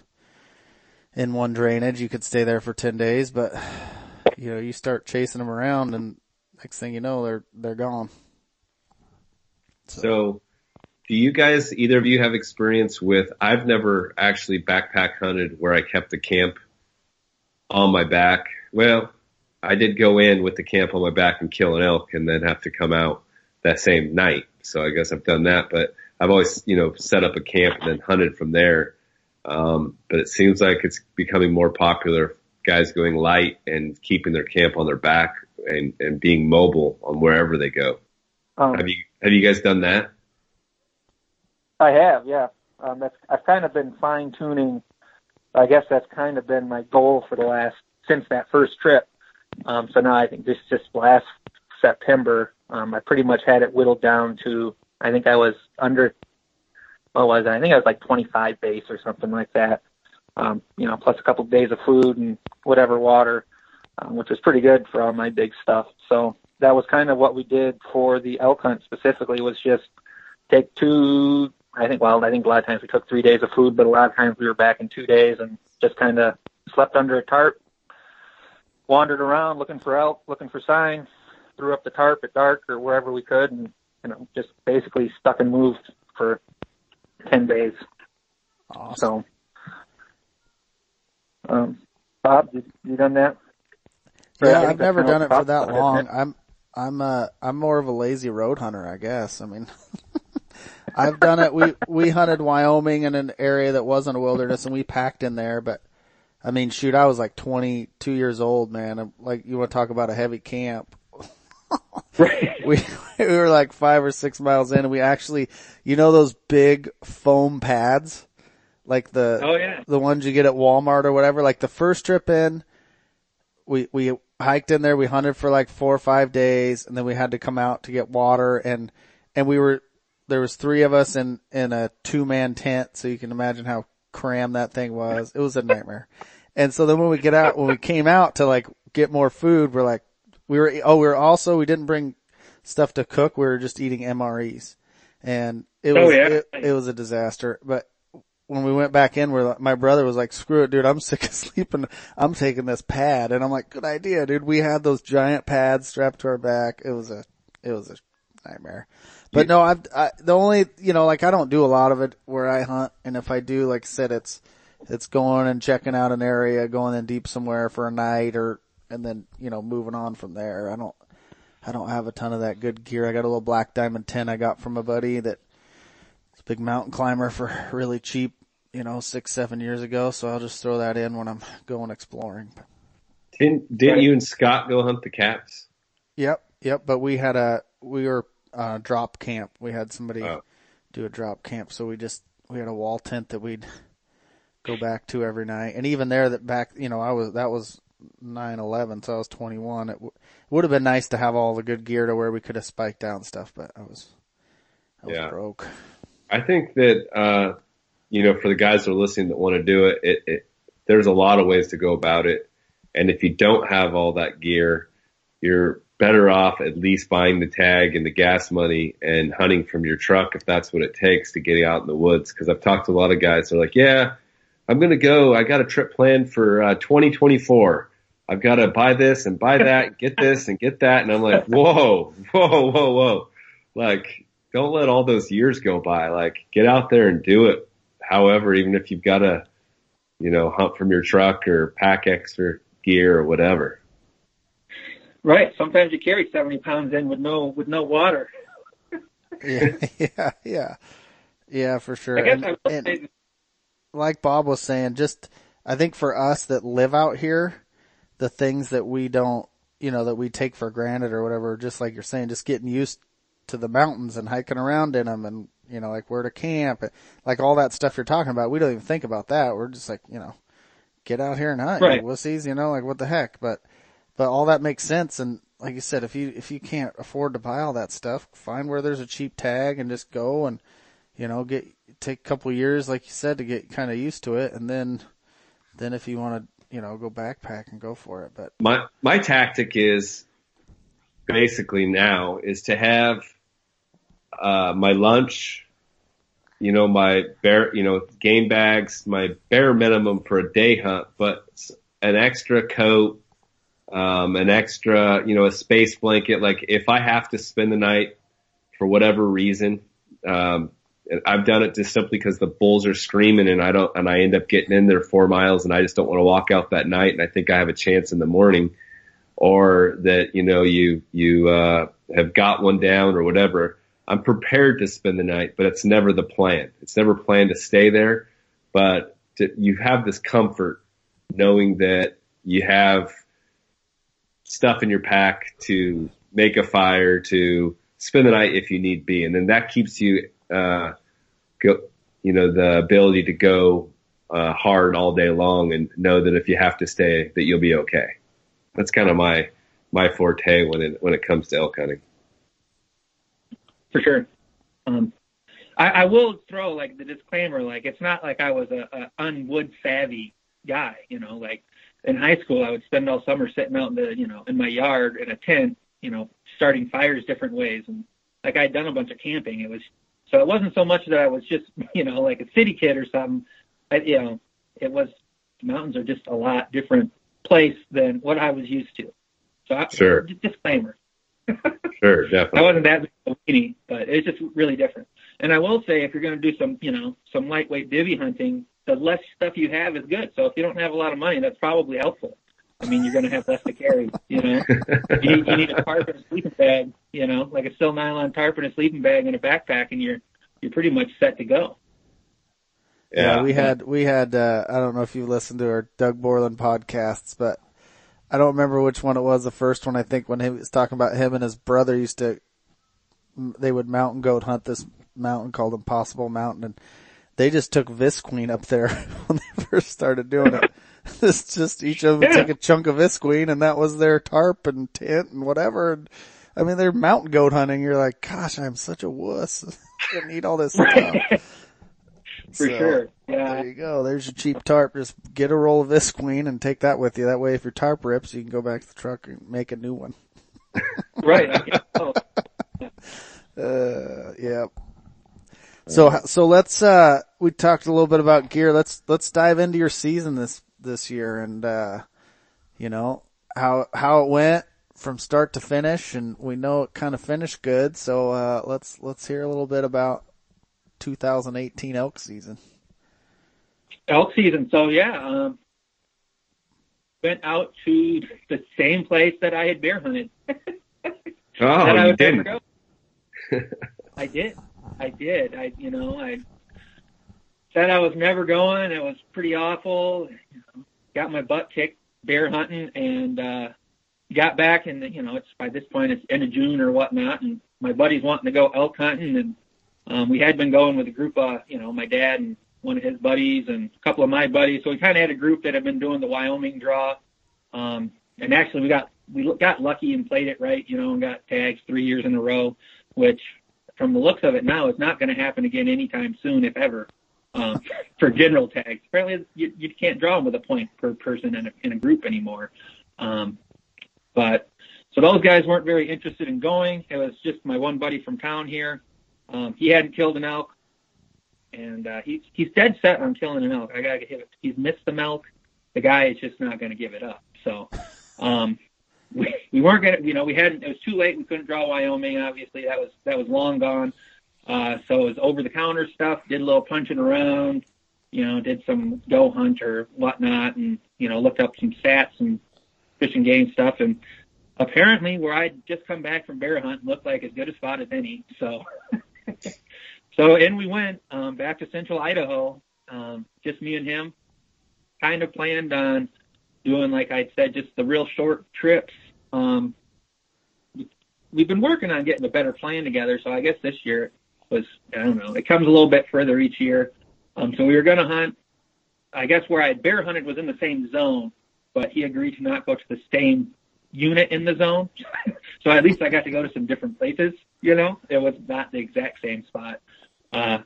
in one drainage, you could stay there for 10 days, but you know, you start chasing them around and next thing you know, they're, they're gone. So, so do you guys, either of you have experience with, I've never actually backpack hunted where I kept the camp on my back. Well, I did go in with the camp on my back and kill an elk and then have to come out that same night. So I guess I've done that, but I've always, you know, set up a camp and then hunted from there. Um, but it seems like it's becoming more popular. Guys going light and keeping their camp on their back and, and being mobile on wherever they go. Um, have you, have you guys done that? I have, yeah. Um, that's, I've kind of been fine tuning. I guess that's kind of been my goal for the last, since that first trip. Um, so now I think this just last September, um, I pretty much had it whittled down to I think I was under, what was it? I think I was like 25 base or something like that. Um, you know, plus a couple of days of food and whatever water, um, which was pretty good for all my big stuff. So that was kind of what we did for the elk hunt specifically was just take two, I think, well, I think a lot of times we took three days of food, but a lot of times we were back in two days and just kind of slept under a tarp, wandered around looking for elk, looking for signs, threw up the tarp at dark or wherever we could and you know, just basically stuck and moved for 10 days. Awesome. So, um, Bob, you, you done that? Yeah, I've never done it for that long. I'm, I'm, uh, I'm more of a lazy road hunter, I guess. I mean, I've done it. We, we hunted Wyoming in an area that wasn't a wilderness and we packed in there, but I mean, shoot, I was like 22 years old, man. I'm, like, you want to talk about a heavy camp. right. we we were like five or six miles in, and we actually, you know, those big foam pads, like the oh yeah the ones you get at Walmart or whatever. Like the first trip in, we we hiked in there, we hunted for like four or five days, and then we had to come out to get water, and and we were there was three of us in in a two man tent, so you can imagine how crammed that thing was. It was a nightmare. And so then when we get out, when we came out to like get more food, we're like, we were, oh, we were also, we didn't bring stuff to cook. We were just eating MREs and it oh, was, oh, yeah. it, it, was a disaster. But when we went back in, where my brother was like, screw it, dude, I'm sick of sleeping. I'm taking this pad. And I'm like, good idea, dude. We had those giant pads strapped to our back. It was a, it was a nightmare. But no, I've, I, the only, you know, like I don't do a lot of it where I hunt. And if I do, like I said, it's, it's going and checking out an area, going in deep somewhere for a night or, and then, you know, moving on from there. I don't, I don't have a ton of that good gear. I got a little black diamond 10 I got from a buddy that big mountain climber for really cheap, you know, six, seven years ago. So I'll just throw that in when I'm going exploring. Didn't, didn't you and Scott go hunt the cats? Yep. Yep. But we had a, we were, uh, drop camp. We had somebody oh. do a drop camp. So we just, we had a wall tent that we'd go back to every night. And even there that back, you know, I was, that was 9-11, so I was 21. It w- would have been nice to have all the good gear to where we could have spiked down stuff, but I was, I was yeah. broke. I think that, uh, you know, for the guys that are listening that want to do it, it, it, there's a lot of ways to go about it. And if you don't have all that gear, you're better off at least buying the tag and the gas money and hunting from your truck if that's what it takes to get out in the woods. Cause I've talked to a lot of guys. They're like, yeah, I'm going to go. I got a trip planned for uh, 2024. I've got to buy this and buy that, get this and get that. And I'm like, whoa, whoa, whoa, whoa. Like, don't let all those years go by. Like, get out there and do it. However, even if you've got to, you know, hunt from your truck or pack extra gear or whatever. Right. Sometimes you carry 70 pounds in with no, with no water. yeah, yeah, yeah, yeah, for sure. I guess And- I will and- say, like Bob was saying, just I think for us that live out here, the things that we don't, you know, that we take for granted or whatever, just like you're saying, just getting used to the mountains and hiking around in them and, you know, like where to camp, and, like all that stuff you're talking about. We don't even think about that. We're just like, you know, get out here and hunt, you Right. wussies, you know, like what the heck, but, but all that makes sense. And like you said, if you, if you can't afford to buy all that stuff, find where there's a cheap tag and just go and, you know, get, take a couple years, like you said, to get kind of used to it. And then, then if you want to, you know, go backpack and go for it. But my my tactic is basically now is to have uh, my lunch, you know, my bare, you know, game bags, my bare minimum for a day hunt, but an extra coat, um, an extra, you know, a space blanket. Like if I have to spend the night for whatever reason, um, I've done it just simply because the bulls are screaming and I don't, and I end up getting in there four miles and I just don't want to walk out that night and I think I have a chance in the morning or that, you know, you, you, uh, have got one down or whatever. I'm prepared to spend the night, but it's never the plan. It's never planned to stay there, but to, you have this comfort knowing that you have stuff in your pack to make a fire, to spend the night if you need be. And then that keeps you, uh, go, you know, the ability to go, uh, hard all day long and know that if you have to stay, that you'll be okay. That's kind of my, my forte when it, when it comes to elk hunting. for sure. Um, I, I will throw like the disclaimer, like it's not like I was a, a unwood savvy guy, you know, like in high school I would spend all summer sitting out in the, you know, in my yard in a tent, you know, starting fires different ways. And like I'd done a bunch of camping. It was, so it wasn't so much that I was just, you know, like a city kid or something. I, you know, it was, mountains are just a lot different place than what I was used to. So I, Sure. disclaimer. Sure, definitely. I wasn't that big of a weenie, but it's just really different. And I will say, if you're going to do some, you know, some lightweight divvy hunting, the less stuff you have is good. So if you don't have a lot of money, that's probably helpful. I mean, you're going to have less to carry. You know, you need, you need a tarp and a sleeping bag. You know, like a silnylon tarp and a sleeping bag and a backpack, and you're you're pretty much set to go. Yeah, we had, we had, uh, I don't know if you listened to our Doug Borland podcasts, but I don't remember which one it was. The first one, I think when he was talking about him and his brother used to, they would mountain goat hunt this mountain called Impossible Mountain and they just took Visqueen up there when they first started doing it. It's just each of them Yeah. took a chunk of Visqueen and that was their tarp and tent and whatever. And, I mean, they're mountain goat hunting. You're like, gosh, I'm such a wuss. I didn't all this stuff. For So, sure. Yeah. There you go. There's your cheap tarp. Just get a roll of Visqueen and take that with you. That way, if your tarp rips, you can go back to the truck and make a new one. Right. I guess so. Uh, yeah. So, so let's, uh, we talked a little bit about gear. Let's, let's dive into your season this, this year and, uh, you know, how, how it went from start to finish. And we know it kind of finished good. So, uh, let's, let's hear a little bit about 2018 elk season. elk season. So yeah, um, went out to the same place that I had bear hunted. Oh, that I you would didn't. I did. I did. I, you know, I said I was never going. It was pretty awful. You know, got my butt kicked bear hunting and, uh, got back and, you know, it's by this point it's end of June or whatnot. And my buddies wanting to go elk hunting. And, um, we had been going with a group of, you know, my dad and one of his buddies and a couple of my buddies. So we kind of had a group that had been doing the Wyoming draw. Um, and actually we got, we got lucky and played it right, you know, and got tags three years in a row, which from the looks of it now is not going to happen again anytime soon, if ever, um, for general tags. Apparently you, you can't draw them with a point per person in a, in a group anymore. Um, but so those guys weren't very interested in going. It was just my one buddy from town here. Um, he hadn't killed an elk, and uh, he's he's dead set on killing an elk. I gotta give it. He's missed the elk. The guy is just not going to give it up. So um, we we weren't gonna. You know, we hadn't. It was too late. We couldn't draw Wyoming. Obviously, that was that was long gone. Uh, so it was over the counter stuff. Did a little punching around. You know, did some goHUNT or whatnot, and you know, looked up some stats and fishing game stuff. And apparently, where I'd just come back from bear hunt, looked like as good a spot as any. So. So in we went um, back to Central Idaho, um, just me and him. Kind of planned on doing, like I said, just the real short trips. Um, we've been working on getting a better plan together, so I guess this year was I don't know. It comes a little bit further each year. Um, so we were going to hunt. I guess where I had bear hunted was in the same zone, but he agreed to not go to the same unit in the zone. so at least I got to go to some different places. You know, it was not the exact same spot. Uh,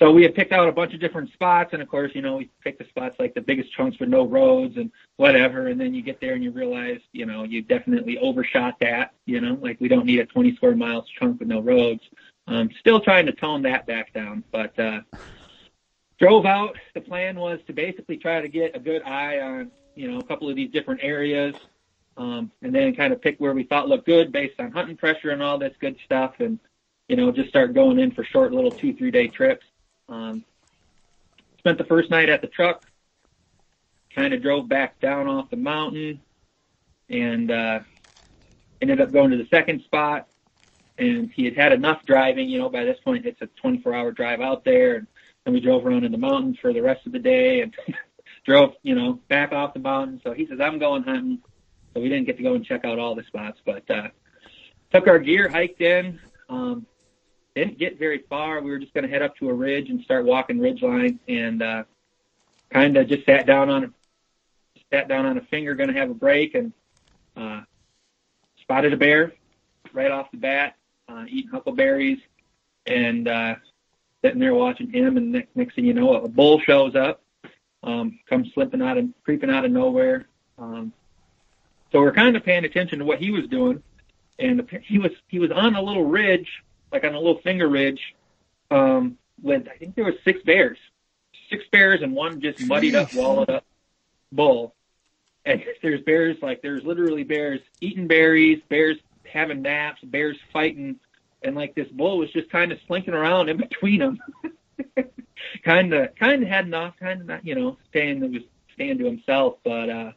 so we had picked out a bunch of different spots, and of course, you know, we picked the spots like the biggest chunks with no roads and whatever. And then you get there and you realize, you know, you definitely overshot that. You know, like we don't need a 20 square miles chunk with no roads. Um, still trying to tone that back down, but uh, drove out. The plan was to basically try to get a good eye on, you know, a couple of these different areas, um, and then kind of pick where we thought looked good based on hunting pressure and all this good stuff, and you know, just start going in for short little two, three day trips. Um, spent the first night at the truck, kind of drove back down off the mountain and, uh, ended up going to the second spot and he had had enough driving, you know, by this point it's a 24 hour drive out there and, and we drove around in the mountains for the rest of the day and drove, you know, back off the mountain. So he says, I'm going hunting. So we didn't get to go and check out all the spots, but, uh, took our gear, hiked in, um, didn't get very far. We were just going to head up to a ridge and start walking ridgeline, and uh, kind of just sat down on sat down on a finger, going to have a break, and uh, spotted a bear right off the bat, uh, eating huckleberries, and uh, sitting there watching him. And next, next thing you know, a bull shows up, um, comes slipping out and creeping out of nowhere. Um, so we're kind of paying attention to what he was doing, and he was he was on a little ridge like on a little finger ridge, um, with I think there was six bears, six bears and one just muddied up, wallowed up bull. And there's bears like there's literally bears eating berries, bears having naps, bears fighting, and like this bull was just kind of slinking around in between them. kind of, kind of had enough, kind of not, you know, staying was staying to himself. But uh,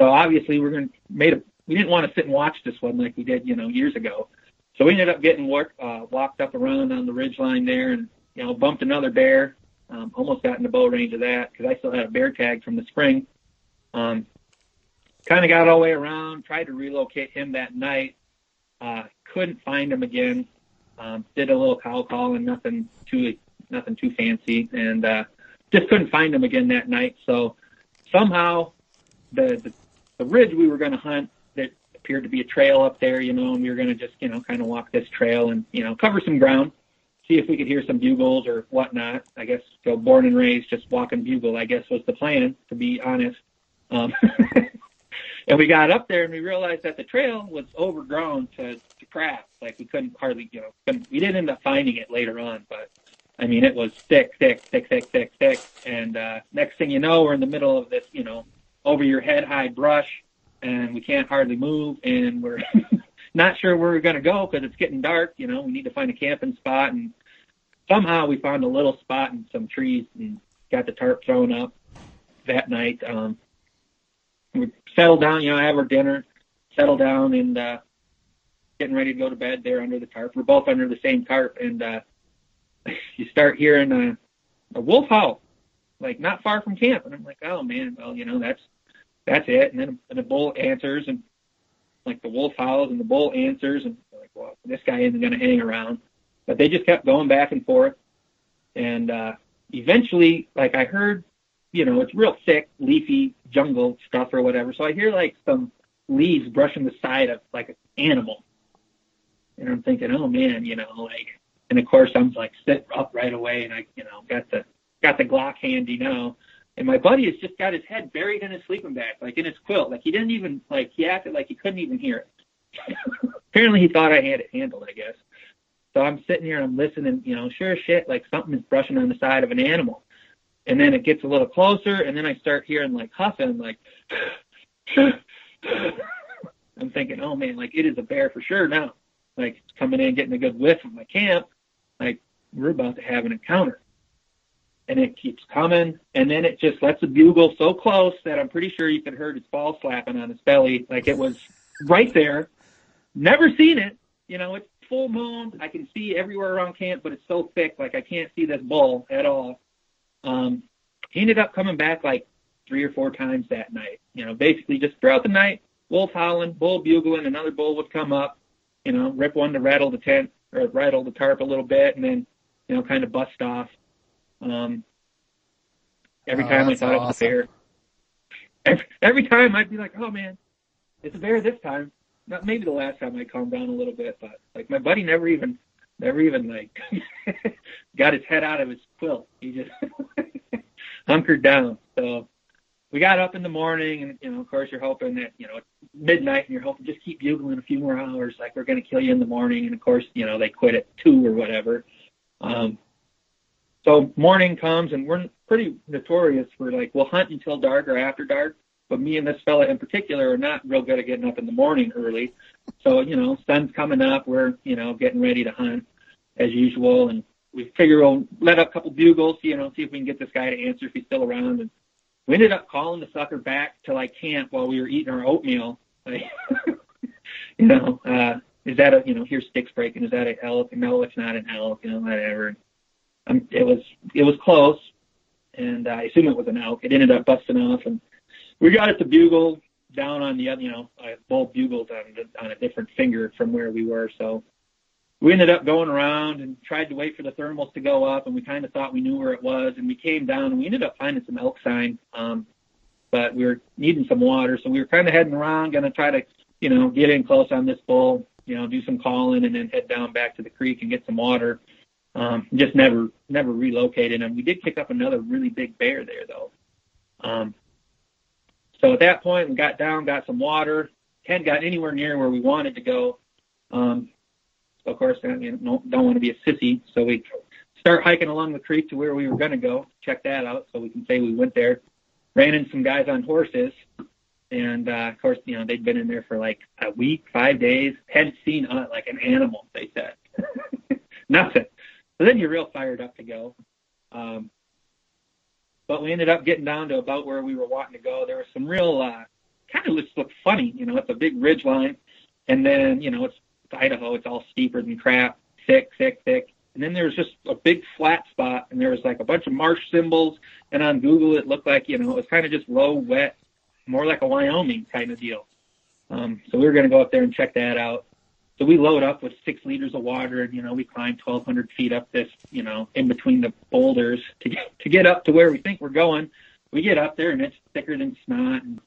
so obviously we're gonna made a we didn't want to sit and watch this one like we did, you know, years ago. So we ended up getting work, uh, walked up around on the ridge line there and, you know, bumped another bear. Um, almost got in the bow range of that because I still had a bear tag from the spring. Um, kind of got all the way around, tried to relocate him that night. Uh, couldn't find him again. Um, did a little cow call and nothing too, nothing too fancy and, uh, just couldn't find him again that night. So somehow the, the, the ridge we were going to hunt that appeared to be a trail up there, you know, and we were going to just, you know, kind of walk this trail and, you know, cover some ground, see if we could hear some bugles or whatnot. I guess, so born and raised just walking bugle, I guess was the plan, to be honest. Um, and we got up there and we realized that the trail was overgrown to, to crap. Like we couldn't hardly, you know, we didn't end up finding it later on, but I mean, it was thick, thick, thick, thick, thick, thick. And, uh, next thing you know, we're in the middle of this, you know, over your head high brush and we can't hardly move and we're not sure where we're going to go because it's getting dark. You know, we need to find a camping spot and somehow we found a little spot in some trees and got the tarp thrown up that night. Um, we settled down, you know, have our dinner, settle down and, uh, getting ready to go to bed there under the tarp. We're both under the same tarp and, uh, you start hearing a, a wolf howl, like not far from camp. And I'm like, oh man, well, you know, that's, that's it. And then and the bull answers and like the wolf howls and the bull answers and like, well, this guy isn't going to hang around. But they just kept going back and forth. And, uh, eventually, like I heard, you know, it's real thick, leafy jungle stuff or whatever. So I hear like some leaves brushing the side of like an animal. And I'm thinking, oh man, you know, like, and of course I'm like sit up right away and I, you know, got the, got the Glock handy now And my buddy has just got his head buried in his sleeping bag, like in his quilt. Like he didn't even like he acted like he couldn't even hear it. Apparently he thought I had it handled, I guess. So I'm sitting here and I'm listening, you know, sure shit, like something is brushing on the side of an animal. And then it gets a little closer and then I start hearing like huffing, like I'm thinking, oh man, like it is a bear for sure now. Like coming in, getting a good whiff of my camp. Like we're about to have an encounter. And it keeps coming, and then it just lets the bugle so close that I'm pretty sure you could heard its ball slapping on its belly, like it was right there. Never seen it, you know. It's full moon. I can see everywhere around camp, but it's so thick, like I can't see this bull at all. Um, he ended up coming back like three or four times that night. You know, basically just throughout the night, wolf howling, bull bugling, another bull would come up, you know, rip one to rattle the tent or rattle the tarp a little bit, and then you know, kind of bust off. Um, every Oh, time I thought it was a awesome. bear. Every, every time I'd be like, oh man, it's a bear this time. Not maybe the last time I calmed down a little bit, but like my buddy never even, never even like got his head out of his quilt. He just hunkered down. So we got up in the morning, and you know, of course, you're hoping that you know it's midnight, and you're hoping just keep bugling a few more hours, like we're going to kill you in the morning. And of course, you know, they quit at two or whatever. Um, so morning comes, and we're pretty notorious for like we'll hunt until dark or after dark. But me and this fella in particular are not real good at getting up in the morning early. So you know, sun's coming up, we're you know getting ready to hunt as usual, and we figure we'll let up a couple bugles, you know, see if we can get this guy to answer if he's still around. And we ended up calling the sucker back to like camp while we were eating our oatmeal. Like, you know, uh, is that a you know here's sticks breaking? Is that an elk? No, it's not an elk. You know, whatever. Um, it was it was close, and I assume it was an elk. It ended up busting off, and we got it to bugle down on the other, you know, uh, both bugles on on a different finger from where we were. So we ended up going around and tried to wait for the thermals to go up, and we kind of thought we knew where it was, and we came down, and we ended up finding some elk sign. Um, but we were needing some water, so we were kind of heading around, going to try to, you know, get in close on this bull, you know, do some calling, and then head down back to the creek and get some water. Um, just never, never relocated, and we did kick up another really big bear there, though. Um, so at that point, we got down, got some water, hadn't got anywhere near where we wanted to go. Um, of course, mean, don't, don't want to be a sissy, so we start hiking along the creek to where we were going to go. Check that out, so we can say we went there. Ran into some guys on horses, and uh, of course, you know they'd been in there for like a week, five days. Hadn't seen uh, like an animal. They said nothing. So then you're real fired up to go. Um, but we ended up getting down to about where we were wanting to go. There was some real uh, kind of just looked funny. You know, it's a big ridge line, and then you know it's Idaho. It's all steeper than crap, thick, thick, thick. And then there was just a big flat spot, and there was like a bunch of marsh symbols. And on Google, it looked like you know it was kind of just low, wet, more like a Wyoming kind of deal. Um, so we were going to go up there and check that out. So we load up with six liters of water, and you know we climb 1,200 feet up this, you know, in between the boulders to get to get up to where we think we're going. We get up there, and it's thicker than snot. And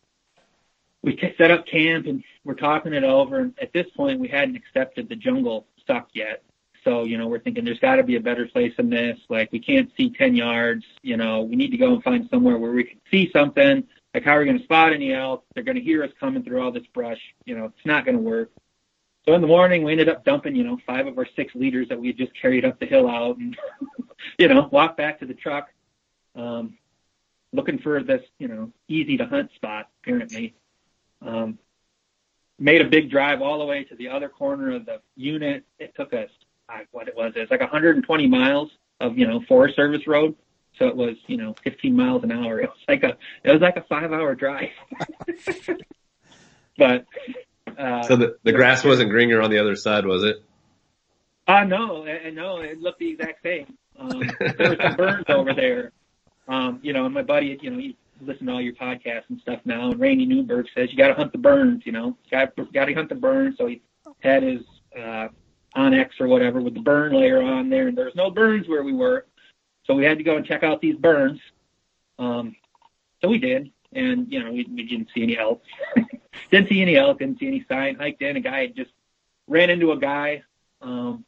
we set up camp, and we're talking it over. And at this point, we hadn't accepted the jungle suck yet. So you know we're thinking there's got to be a better place than this. Like we can't see 10 yards. You know we need to go and find somewhere where we can see something. Like how are we going to spot any elk? They're going to hear us coming through all this brush. You know it's not going to work. So in the morning, we ended up dumping, you know, five of our six liters that we had just carried up the hill out and, you know, walked back to the truck, um, looking for this, you know, easy to hunt spot, apparently. Um, made a big drive all the way to the other corner of the unit. It took us, I, what it was, it's like 120 miles of, you know, Forest Service road. So it was, you know, 15 miles an hour. It was like a, it was like a five hour drive. but, uh, So the, the grass wasn't greener on the other side, was it? Uh, no, no, it looked the exact same. Um, there were some burns over there. Um, you know, and my buddy, you know, he listened to all your podcasts and stuff now, and Randy Newberg says you got to hunt the burns. You know, got got to hunt the burns. So he had his uh, onX or whatever with the burn layer on there, and there was no burns where we were, so we had to go and check out these burns. Um, so we did, and you know, we, we didn't see any elk. didn't see any elk. Didn't see any sign. Hiked in. A guy had just ran into a guy. Um,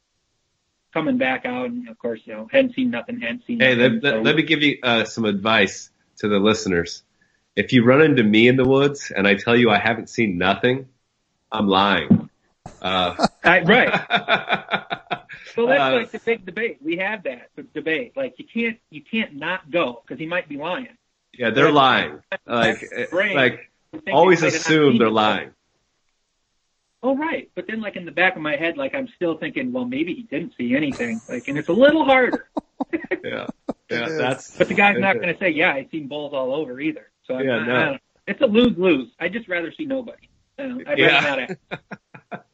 coming back out, and of course, you know, hadn't seen nothing, hadn't seen Hey, nothing. let, let, so- let me give you uh, some advice. to the listeners. If you run into me in the woods and I tell you I haven't seen nothing, I'm lying. Uh, I, right. So that's Uh, like the big debate. We have that the debate. Like you can't you can't not go because he might be lying. yeah, they're lying. Like, like always he might have not assume they're lying. Oh right, but then like in the back of my head, like I'm still thinking, well maybe he didn't see anything. Like, and it's a little harder. Yeah. Yeah. That's, But the guy's not going to say, yeah, I've seen bulls all over either. So I'm Yeah, not, no. I it's a lose lose. I'd just rather see nobody. You know, I'd Yeah. rather not ask.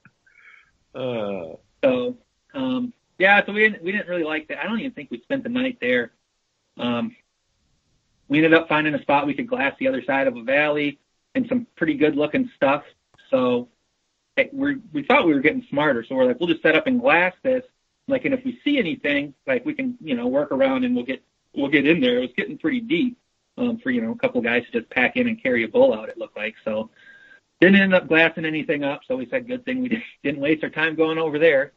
uh, So, um, yeah, so we didn't, we didn't really like that. I don't even think we spent the night there. Um, we ended up finding a spot we could glass the other side of a valley and some pretty good looking stuff. So we we thought we were getting smarter. So we're like, we'll just set up and glass this. Like, and if we see anything, like we can, you know, work around and we'll get, we'll get in there. It was getting pretty deep, um, for, you know, a couple guys to just pack in and carry a bull out, it looked like. So didn't end up glassing anything up. So we said, good thing we didn't- didn't waste our time going over there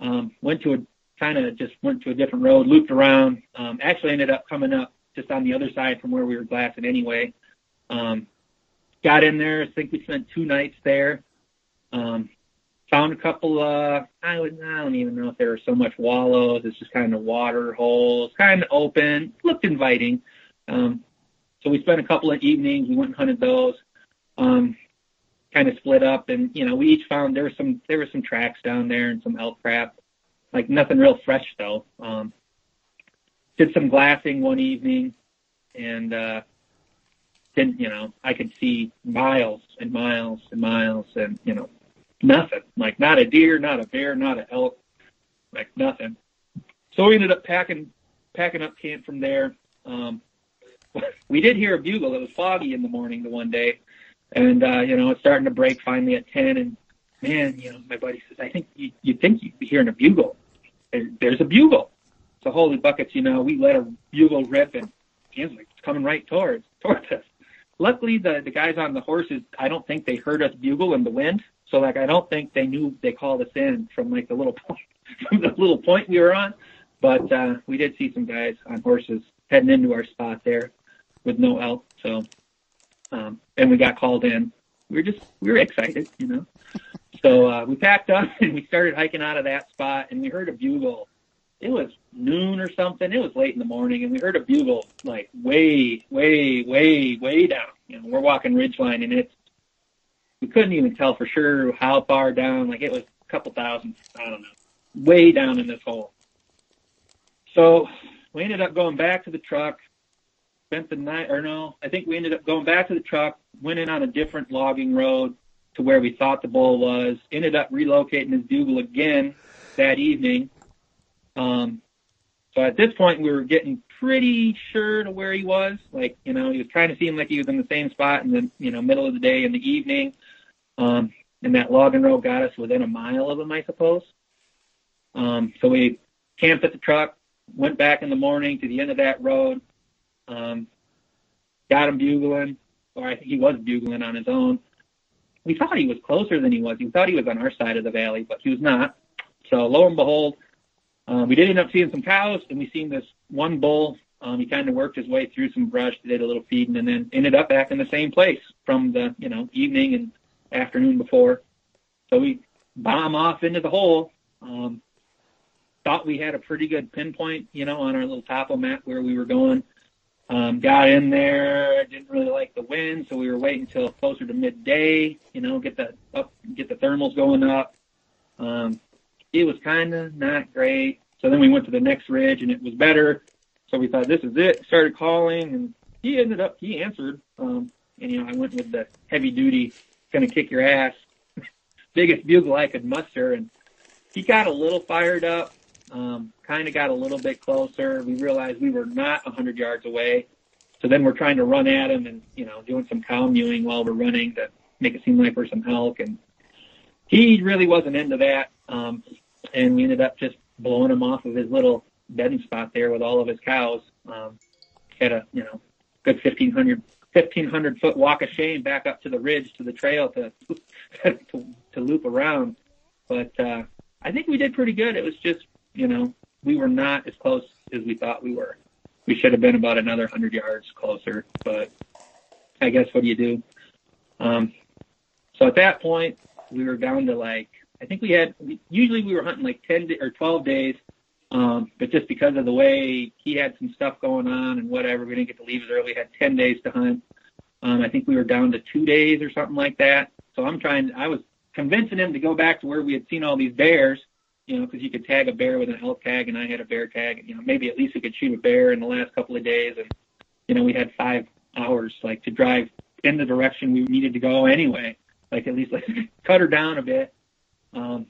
um, went to a kind of just went to a different road, looped around. Um, actually ended up coming up just on the other side from where we were glassing anyway. Um, got in there. I think we spent two nights there. Um, found a couple. Uh, I would. I don't even know if there were so much wallows. It's just kind of water holes, kind of open. Looked inviting. Um, so we spent a couple of evenings. We went and hunted those. Um, kind of split up and you know we each found there was some there were some tracks down there and some elk crap like nothing real fresh though um did some glassing one evening and uh didn't you know i could see miles and miles and miles and you know nothing like not a deer not a bear not an elk like nothing so we ended up packing packing up camp from there um we did hear a bugle it was foggy in the morning the one day and uh, you know, it's starting to break finally at ten. And man, you know, my buddy says, I think you you think you'd be hearing a bugle. There, there's a bugle. So holy buckets, you know, we let a bugle rip, and Dan's like, it's coming right towards towards us. Luckily, the the guys on the horses, I don't think they heard us bugle in the wind. So like, I don't think they knew they called us in from like the little point from the little point we were on. But uh, we did see some guys on horses heading into our spot there with no elk. So um, and we got called in. We were just we were excited, you know. So uh, we packed up and we started hiking out of that spot, and we heard a bugle. It was noon or something. It was late in the morning, and we heard a bugle like way, way, way, way down. You know, we're walking ridgeline, and it's we couldn't even tell for sure how far down. Like it was a couple thousand, I don't know, way down in this hole. So we ended up going back to the truck, spent the night, or no, I think we ended up going back to the truck, went in on a different logging road to where we thought the bull was, ended up relocating his bugle again that evening. Um, so at this point, we were getting pretty sure to where he was. Like, you know, he was kind of seeming like he was in the same spot in the, you know, middle of the day in the evening. Um, and that logging road got us within a mile of him, I suppose. Um, so we camped at the truck, went back in the morning to the end of that road, um, got him bugling, or I think he was bugling on his own. We thought he was closer than he was. We thought he was on our side of the valley, but he was not. So lo and behold, um, we did end up seeing some cows, and we seen this one bull. Um, he kind of worked his way through some brush, did a little feeding, and then ended up back in the same place from the you know evening and afternoon before. So we bomb off into the hole. Um, thought we had a pretty good pinpoint, you know, on our little topo map where we were going. Um, got in there, didn't really like the wind, so we were waiting until closer to midday, you know, get the up, get the thermals going up. Um, it was kind of not great. So then we went to the next ridge and it was better. So we thought this is it. Started calling and he ended up he answered. Um, and you know I went with the heavy duty, gonna kick your ass, biggest bugle I could muster, and he got a little fired up. Um, kind of got a little bit closer. We realized we were not a hundred yards away. So then we're trying to run at him and, you know, doing some cow mewing while we're running to make it seem like we're some elk. And he really wasn't into that. Um, and we ended up just blowing him off of his little bedding spot there with all of his cows. Um, had a, you know, good 1500, 1500 foot walk of shame back up to the ridge to the trail to, to, to loop around. But, uh, I think we did pretty good. It was just, you know, we were not as close as we thought we were. we should have been about another hundred yards closer, but I guess what do you do? Um, so at that point, we were down to like I think we had usually we were hunting like ten or twelve days, um, but just because of the way he had some stuff going on and whatever, we didn't get to leave as early. We had ten days to hunt. Um, I think we were down to two days or something like that. So I'm trying. I was convincing him to go back to where we had seen all these bears, you know, because you could tag a bear with an elk tag, and I had a bear tag. And, you know, maybe at least we could shoot a bear in the last couple of days. And you know, we had five hours like to drive in the direction we needed to go anyway. Like at least like cut her down a bit. Um,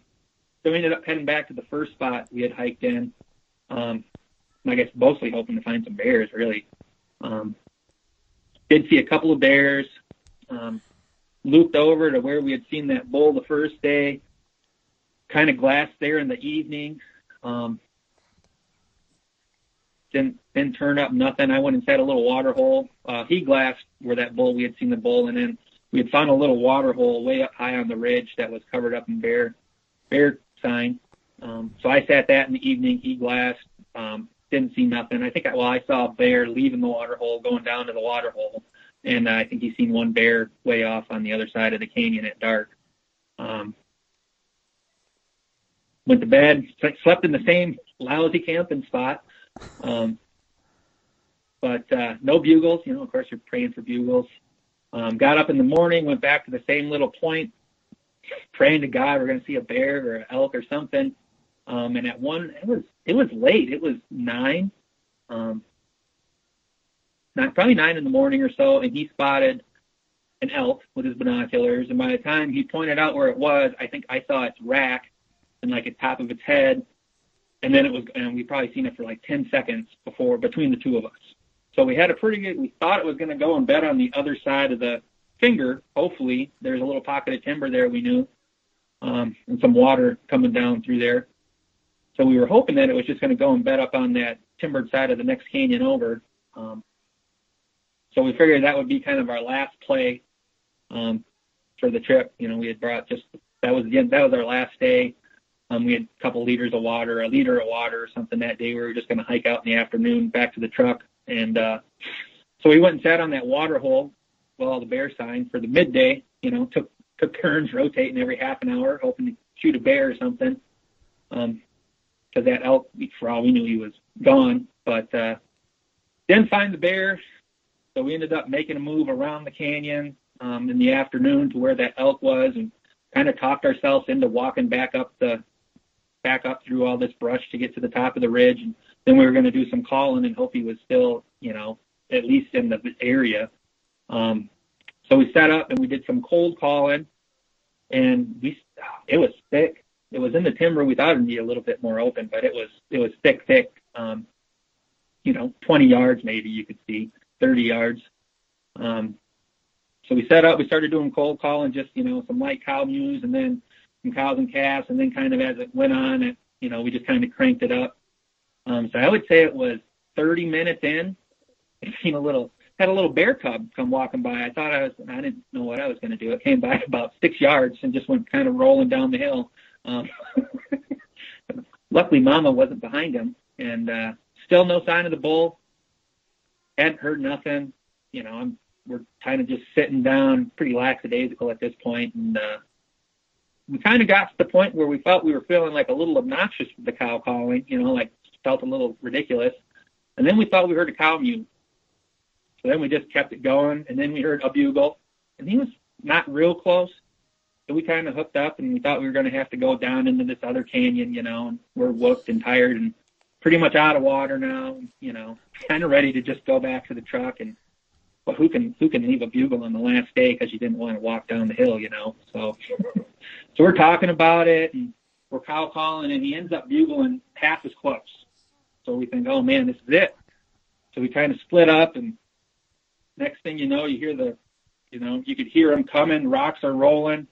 so we ended up heading back to the first spot we had hiked in. Um, I guess mostly hoping to find some bears really. Um, did see a couple of bears. Um, looped over to where we had seen that bull the first day. Kind of glassed there in the evening. Um, didn't didn't turn up nothing. I went and set a little water hole. Uh, he glassed where that bull we had seen the bull, and then we had found a little water hole way up high on the ridge that was covered up in bear bear sign. Um, so I sat that in the evening. He glassed. Um, didn't see nothing. I think I, well I saw a bear leaving the water hole, going down to the water hole, and uh, I think he's seen one bear way off on the other side of the canyon at dark. Um, went to bed, slept in the same lousy camping spot. Um, but uh, no bugles. You know, of course, you're praying for bugles. Um, got up in the morning, went back to the same little point, praying to God we're going to see a bear or an elk or something. Um, and at one, it was it was late. It was nine, um, not probably nine in the morning or so, and he spotted an elk with his binoculars. And by the time he pointed out where it was, I think I saw its rack and like the top of its head, and then it was, and we probably seen it for like ten seconds before between the two of us. So we had a pretty good. We thought it was going to go and bed on the other side of the finger. Hopefully, there's a little pocket of timber there. We knew, um, and some water coming down through there. So we were hoping that it was just going to go and bed up on that timbered side of the next canyon over. Um, so we figured that would be kind of our last play um, for the trip. You know, we had brought just that was the that was our last day. Um, we had a couple liters of water, a liter of water or something that day. We were just going to hike out in the afternoon back to the truck. And uh, so we went and sat on that water hole while the bear sign for the midday. You know, took took turns rotating every half an hour, hoping to shoot a bear or something. Um, because that elk, for all we knew, he was gone. But uh, didn't find the bear, so we ended up making a move around the canyon um, in the afternoon to where that elk was, and kind of talked ourselves into walking back up the back up through all this brush to get to the top of the ridge. And then we were going to do some calling and hope he was still, you know, at least in the area. Um, so we set up and we did some cold calling, and we it was thick. It was in the timber. We thought it'd be a little bit more open, but it was it was thick, thick. Um, you know, 20 yards maybe you could see, 30 yards. Um, so we set up. We started doing cold calling, just you know, some light cow mews, and then some cows and calves, and then kind of as it went on, it you know, we just kind of cranked it up. Um, so I would say it was 30 minutes in. I seen a little had a little bear cub come walking by. I thought I was I didn't know what I was going to do. It came by about six yards and just went kind of rolling down the hill. Um, luckily, Mama wasn't behind him, and uh, still no sign of the bull. Hadn't heard nothing. You know, I'm we're kind of just sitting down, pretty lackadaisical at this point, and uh, we kind of got to the point where we felt we were feeling like a little obnoxious with the cow calling. You know, like felt a little ridiculous. And then we thought we heard a cow mew. So then we just kept it going, and then we heard a bugle, and he was not real close. So we kind of hooked up, and we thought we were going to have to go down into this other canyon, you know, and we're whooped and tired and pretty much out of water now, you know, kind of ready to just go back to the truck and but who can who can leave a bugle on the last day because you didn't want to walk down the hill, you know? So, so we're talking about it and we're cow calling, and he ends up bugling half as close. So we think, oh man, this is it. So we kind of split up, and next thing you know, you hear the, you know, you could hear them coming. Rocks are rolling.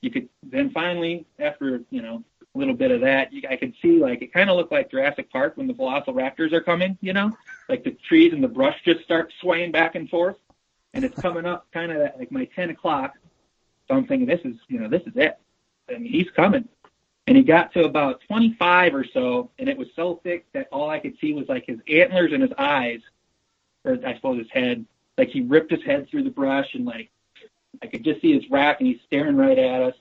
You could then finally, after you know a little bit of that, you, I could see like it kind of looked like Jurassic Park when the Velociraptors are coming. You know, like the trees and the brush just start swaying back and forth, and it's coming up kind of like my 10 o'clock. So I'm thinking, this is, you know, this is it. I mean, he's coming. And he got to about 25 or so, and it was so thick that all I could see was like his antlers and his eyes, or I suppose his head. Like he ripped his head through the brush, and like I could just see his rack, and he's staring right at us.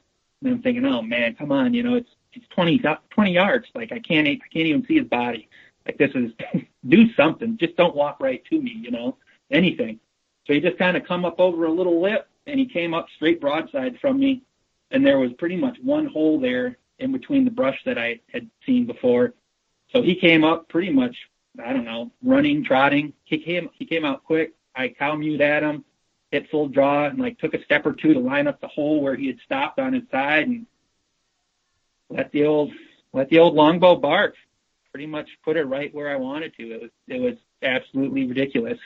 And I'm thinking, oh man, come on, you know, it's it's 20 20 yards. Like I can't I can't even see his body. Like this is do something. Just don't walk right to me, you know, anything. So he just kind of come up over a little lip, and he came up straight broadside from me, and there was pretty much one hole there in between the brush that I had seen before. So he came up pretty much, I don't know, running, trotting. He came, he came out quick. I cow mewed at him, hit full draw, and like took a step or two to line up the hole where he had stopped on his side, and let the old, let the old longbow bark. Pretty much put it right where I wanted to. It was, it was absolutely ridiculous.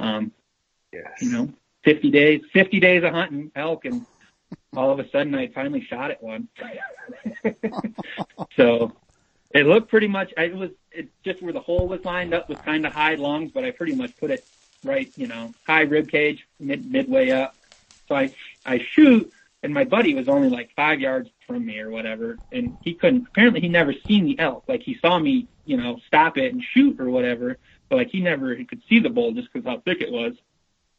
Um, Yes. you know, 50 days, 50 days of hunting elk and all of a sudden I finally shot at one. so it looked pretty much, I was, it just where the hole was lined up was kind of high lungs, but I pretty much put it right, you know, high rib cage, mid, midway up. So I, I shoot and my buddy was only like five yards from me or whatever. And he couldn't, apparently he never seen the elk. Like he saw me, you know, stop it and shoot or whatever, but like he never, he could see the bull just because how thick it was.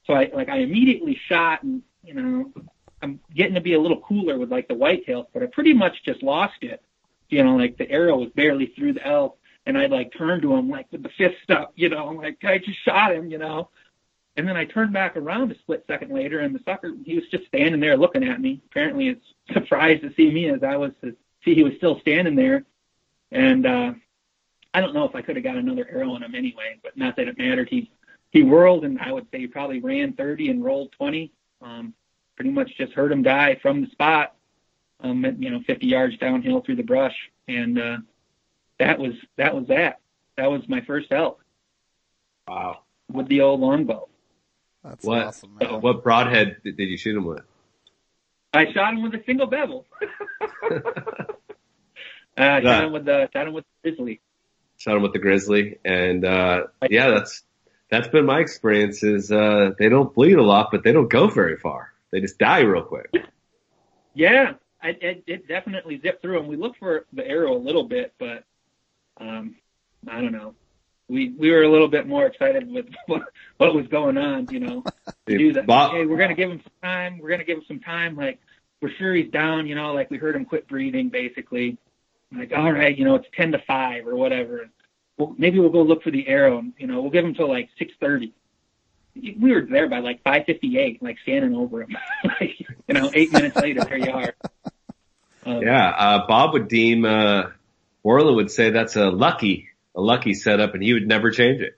So I, like I immediately shot and, you know, I'm getting to be a little cooler with like the whitetails, but I pretty much just lost it. You know, like the arrow was barely through the elk and I like turned to him like with the fist up, you know, like, I just shot him, you know. And then I turned back around a split second later and the sucker, he was just standing there looking at me. Apparently it's surprised to see me as I was to see he was still standing there. And, uh, I don't know if I could have got another arrow in him anyway, but not that it mattered. He, he whirled and I would say he probably ran 30 and rolled 20. Um, pretty much just heard him die from the spot, um, at, you know, 50 yards downhill through the brush. And, uh, that was, that was that. That was my first elk Wow. with the old longbow. That's What? awesome, man. Uh, what broadhead did, did you shoot him with? I shot him with a single bevel. uh, shot him with the, shot him with the grizzly. Shot him with the grizzly, and uh, yeah, that's that's been my experience. Is uh, they don't bleed a lot, but they don't go very far. They just die real quick. Yeah, I, it, it definitely zipped through him. We looked for the arrow a little bit, but um, I don't know. We we were a little bit more excited with what, what was going on, you know. To do that. Bob- Hey, we're gonna give him some time. We're gonna give him some time. Like we're sure he's down, you know. Like we heard him quit breathing, basically. Like all right, you know, it's ten to five or whatever. Well, maybe we'll go look for the arrow. You know, we'll give him till like six thirty. We were there by like five fifty eight, like standing over him. like, you know, eight minutes later, there you are. Um, Yeah, uh, Bob would deem uh, Borland would say that's a lucky a lucky setup, and he would never change it.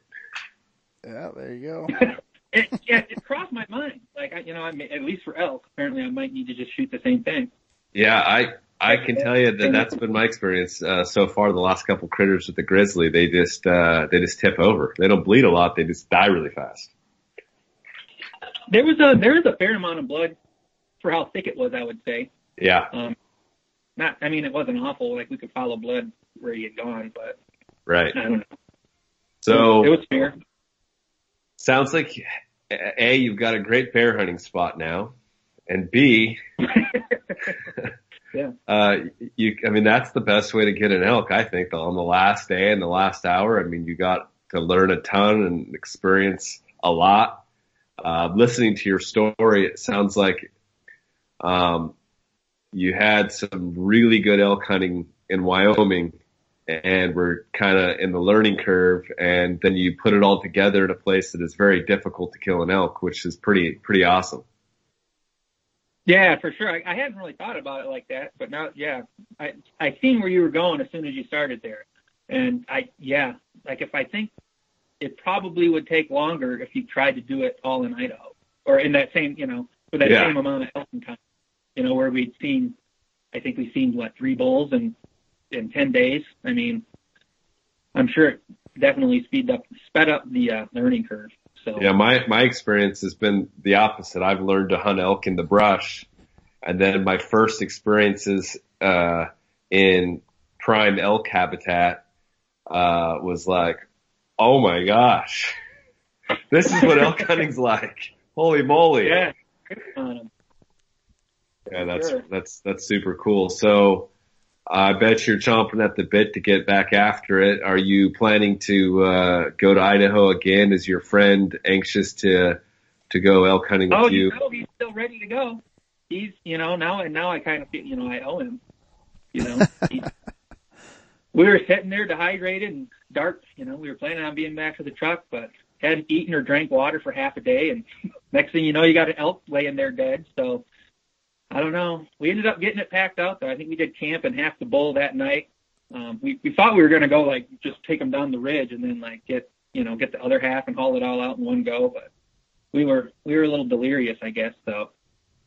Yeah, there you go. it, yeah, it crossed my mind. Like, I, you know, I may, at least for elk, apparently I might need to just shoot the same thing. Yeah, I I can tell you that that's been my experience uh, so far. The last couple critters with the grizzly, they just uh, they just tip over. They don't bleed a lot. They just die really fast. There was a there was a fair amount of blood for how thick it was. I would say. Yeah, Um, not, I mean, it wasn't awful. Like we could follow blood where he had gone, but right. I don't know. So it was fair. sounds like a you've got a great bear hunting spot now, and b Yeah. uh, you I mean that's the best way to get an elk. I think on the last day and the last hour. I mean you got to learn a ton and experience a lot. Uh, listening to your story, it sounds like um, you had some really good elk hunting in Wyoming and we're kind of in the learning curve and then you put it all together in a place that is very difficult to kill an elk, which is pretty, pretty awesome. Yeah, for sure. I, I hadn't really thought about it like that, but now, yeah, I I seen where you were going as soon as you started there, and I yeah, like if I think it probably would take longer if you tried to do it all in Idaho or in that same you know with that Yeah. same amount of hunting time, you know, where we'd seen, I think we've seen what three bulls in in ten days. I mean, I'm sure it definitely speed up sped up the uh, learning curve. So Yeah, my my experience has been the opposite. I've learned to hunt elk in the brush, and then my first experiences uh, in prime elk habitat uh, was like, oh my gosh, this is what elk hunting's like. Holy moly! yeah, good on 'em. Yeah, that's Sure. that's that's super cool. So, I bet you're chomping at the bit to get back after it. Are you planning to uh, go to Idaho again? Is your friend anxious to to go elk hunting with oh, you? know, he's still ready to go. He's, you know, now and now I kind of feel, you know, I owe him. You know, he, we were sitting there dehydrated and dark. You know, we were planning on being back to the truck, but hadn't eaten or drank water for half a day, and next thing you know, you got an elk laying there dead. So I don't know. We ended up getting it packed out though. I think we did camp in half the bull that night. Um, we we thought we were going to go like just take them down the ridge and then like get you know get the other half and haul it all out in one go, but we were we were a little delirious, I guess. So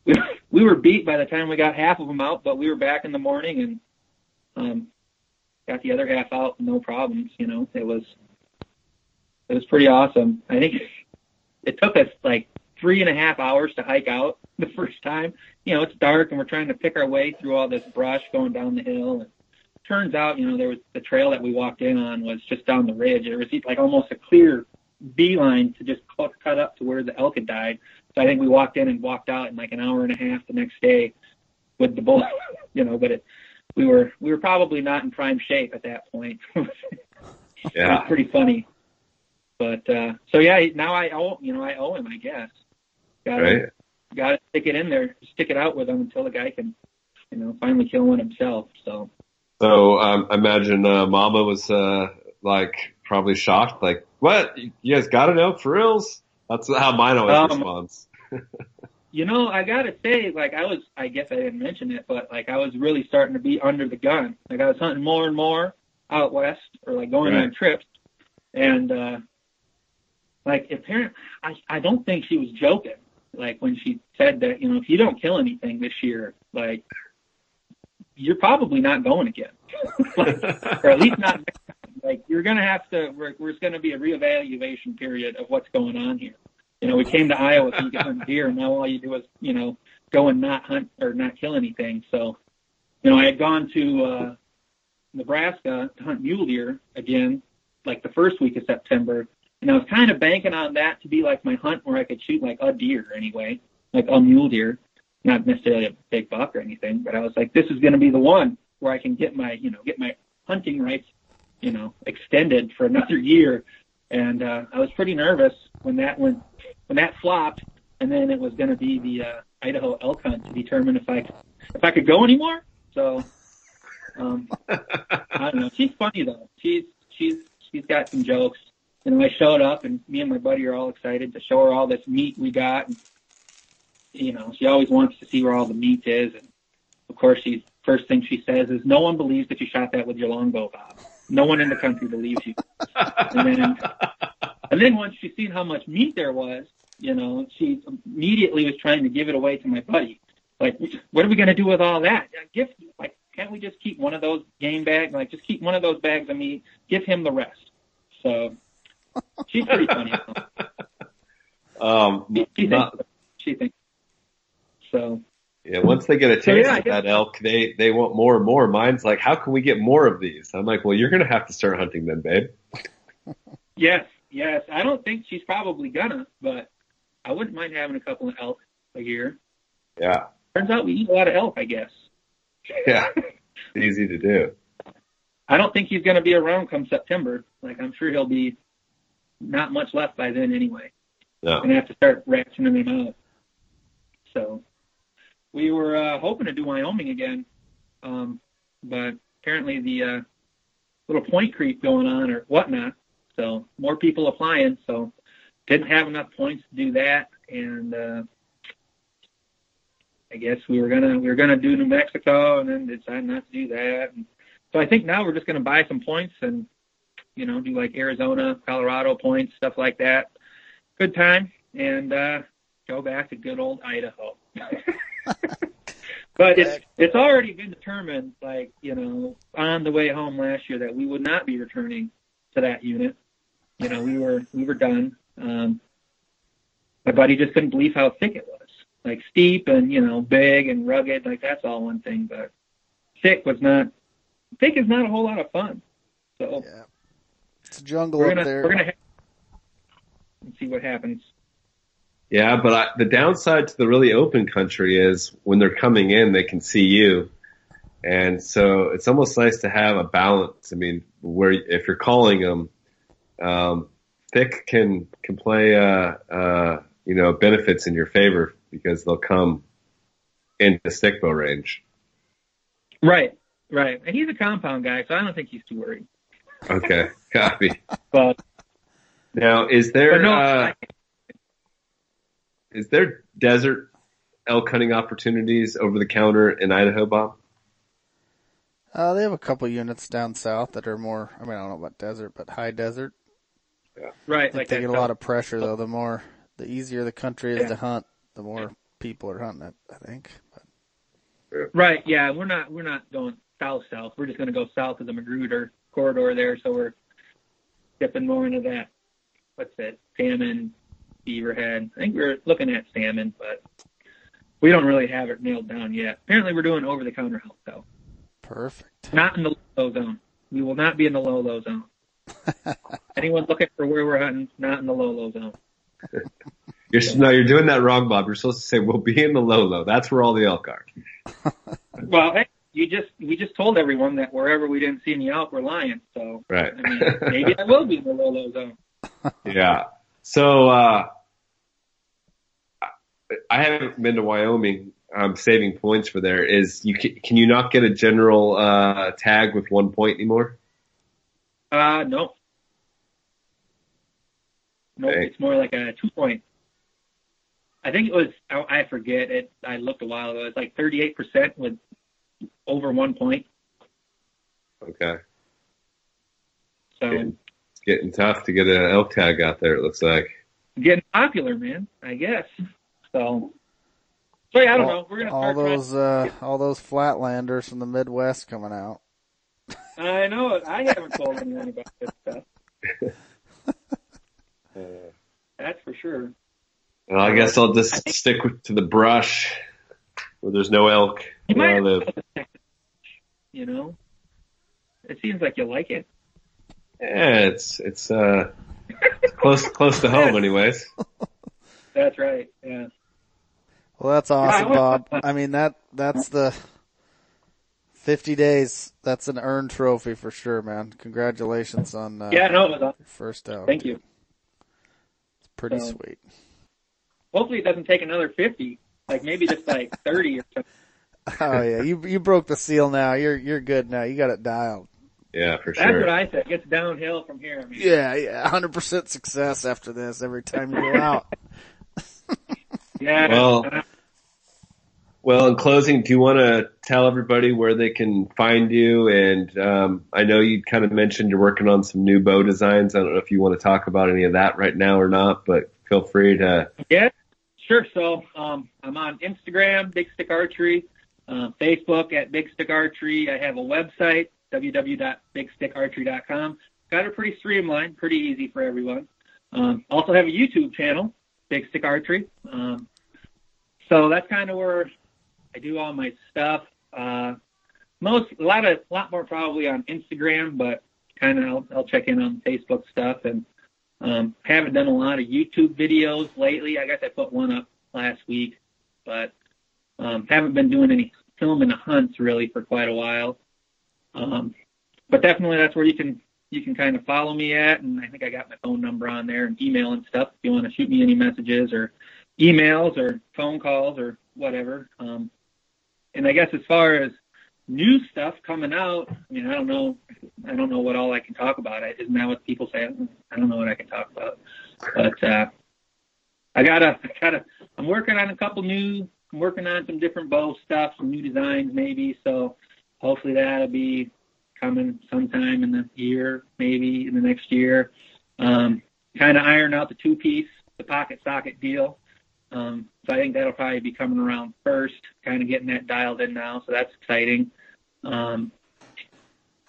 we we were beat by the time we got half of them out, but we were back in the morning and um, got the other half out no problems. You know, it was it was pretty awesome. I think it took us like three and a half hours to hike out the first time. You know, it's dark and we're trying to pick our way through all this brush going down the hill. And turns out, you know, there was the trail that we walked in on was just down the ridge. There was like almost a clear beeline to just cut, cut up to where the elk had died. So I think we walked in and walked out in like an hour and a half the next day with the bull, you know, but it, we were, we were probably not in prime shape at that point. it Yeah. pretty funny. But, uh, so yeah, now I owe, you know, I owe him, I guess. Got Right. got to stick it in there, stick it out with him until the guy can, you know, finally kill one himself. So, So um, I imagine uh, Mama was uh, like probably shocked, like, "What? You guys got an elk for reals?" That's how mine always Um, responds. you know, I gotta say, like I was, I guess I didn't mention it, but like I was really starting to be under the gun. Like I was hunting more and more out west, or like going Right. on trips, and uh like apparently, I I don't think she was joking. Like when she said that, you know, if you don't kill anything this year, like you're probably not going again, like, or at least not. Like you're gonna have to. We're, there's gonna be a reevaluation period of what's going on here. You know, we came to Iowa so you could hunt deer, and now all you do is, you know, go and not hunt or not kill anything. So, you know, I had gone to uh, Nebraska to hunt mule deer again, like the first week of September, and I was kind of banking on that to be like my hunt where I could shoot like a deer anyway, like a mule deer, not necessarily a big buck or anything, but I was like, this is going to be the one where I can get my, you know, get my hunting rights, you know, extended for another year. And uh, I was pretty nervous when that went when that flopped, and then it was going to be the uh, Idaho elk hunt to determine if I if I could go anymore. So um, I don't know. She's funny though. She's she's she's got some jokes. You know, I showed up, and me and my buddy are all excited to show her all this meat we got. And, you know, she always wants to see where all the meat is, and of course, she's first thing she says is, "No one believes that you shot that with your longbow, Bob. No one in the country believes you." And then and then once she seen how much meat there was, you know, she immediately was trying to give it away to my buddy. Like, what are we going to do with all that? Give? Like, can't we just keep one of those game bags? Like, just keep one of those bags of meat. Give him the rest. So she's pretty funny. Um, She, she not- thinks. She thinks. So yeah, once they get a taste So, yeah, of that elk, they they want more and more. Mine's like, how can we get more of these? I'm like, well, you're gonna have to start hunting them, babe. yes, yes. I don't think she's probably gonna, but I wouldn't mind having a couple of elk a year. Yeah, Turns out we eat a lot of elk, I guess. yeah, easy to do. I don't think he's going to be around come September. Like I'm sure he'll be not much left by then anyway. No, Gonna have to start rationing him out. So we were uh, hoping to do Wyoming again, um, but apparently the uh, little point creep going on or whatnot. So more people applying. So didn't have enough points to do that, and uh, I guess we were gonna we were gonna do New Mexico, and then decided not to do that. And so I think now we're just gonna buy some points and you know do like Arizona, Colorado points, stuff like that. Good time, and uh, go back to good old Idaho. but it's it's already been determined, like you know, on the way home last year that we would not be returning to that unit. You know, we were we were done. Um, my buddy just couldn't believe how thick it was, like steep and you know big and rugged. Like that's all one thing, but thick was not. Thick is not a whole lot of fun. So Yeah. It's a jungle we're up gonna there. we're gonna have, and see what happens. Yeah, but I, the downside to the really open country is when they're coming in, they can see you, And so it's almost nice to have a balance. I mean, where if you're calling them, um, thick can can play uh, uh, you know benefits in your favor because they'll come into stick bow range. Right, right. And he's a compound guy, so I don't think he's too worried. Okay, copy. But Now, is there no, uh, I- is there desert elk hunting opportunities over the counter in Idaho, Bob? Uh, they have a couple units down south that are more. I mean, I don't know about desert, but high desert. Yeah. right, I think like they that get a lot of pressure though. The more, the easier the country is Yeah. to hunt, the more people are hunting it. I think. But Right, yeah, we're not we're not going south south. We're just going to go south of the Magruder corridor there, so we're dipping more into that. What's that? Salmon, beaverhead. I think we're looking at salmon, but we don't really have it nailed down yet. Apparently, we're doing over the counter help though. perfect. Not in the low zone. We will not be in the low low zone. Anyone looking for where we're hunting? Not in the low low zone. You're no, you're doing that wrong, Bob. You're supposed to say we'll be in the low low. That's where all the elk are. Well, hey, you just we just told everyone that wherever we didn't see any elk, we're lying. So Right. I mean, maybe I will be in the low low zone. yeah. So uh, I haven't been to Wyoming. I'm saving points for there. Is you can, can you not get a general uh, tag with one point anymore? Uh, no. No, Okay. it's more like a two point. I think it was, I, I forget it. I looked a while ago. It's like 38% with over one point. Okay. So. It's getting tough to get an elk tag out there. It looks like. getting popular, man, I guess. So, so yeah, I don't all, know. We're going to all start trying- those uh, all those flatlanders from the Midwest coming out. I know it. I haven't told anyone about this stuff. That's for sure. Well, I guess I'll just stick with, to the brush where there's no elk. You where I might, live. you know, it seems like you like it. Yeah, it's it's uh it's close close to home, anyways. That's right. Yeah. Well, that's awesome, I Bob. I mean that that's the fifty days. That's an earned trophy for sure, man. Congratulations on uh, Yeah, no, it was awesome. your first out. Thank you. It's pretty So- sweet. Hopefully, it doesn't take another fifty. Like maybe just like thirty or something. Oh yeah, you you broke the seal now. You're you're good now. You got it dialed. Yeah, for That's sure. That's what I said. It gets downhill from here. I mean, Yeah, yeah, hundred percent success after this. Every time you go out. yeah. Well- Well, in closing, do you want to tell everybody where they can find you? And um, I know you kind of mentioned you're working on some new bow designs. I don't know if you want to talk about any of that right now or not, but feel free to. Yeah, sure. So um, I'm on Instagram, Big Stick Archery, uh, Facebook at Big Stick Archery. I have a website, www.bigstickarchery.com. Got it pretty streamlined, pretty easy for everyone. Um, also have a YouTube channel, Big Stick Archery. Um, so that's kind of where I do all my stuff. Uh, most, a lot of, a lot more probably on Instagram, but kind of I'll, I'll check in on Facebook stuff and um, haven't done a lot of YouTube videos lately. I guess I put one up last week, but um, haven't been doing any filming hunts really for quite a while. Um, but definitely that's where you can you can kind of follow me at, and I think I got my phone number on there and email and stuff. If you want to shoot me any messages or emails or phone calls or whatever. Um, and I guess as far as new stuff coming out, I mean I don't know I don't know what all I can talk about. Isn't that what people say? I don't know what I can talk about. But uh I gotta I gotta I'm working on a couple new I'm working on some different bow stuff, some new designs maybe, so hopefully that'll be coming sometime in the year, maybe in the next year. Um kinda iron out the two piece, the pocket socket deal. Um so I think that'll probably be coming around first, kinda getting that dialed in now, so that's exciting. Um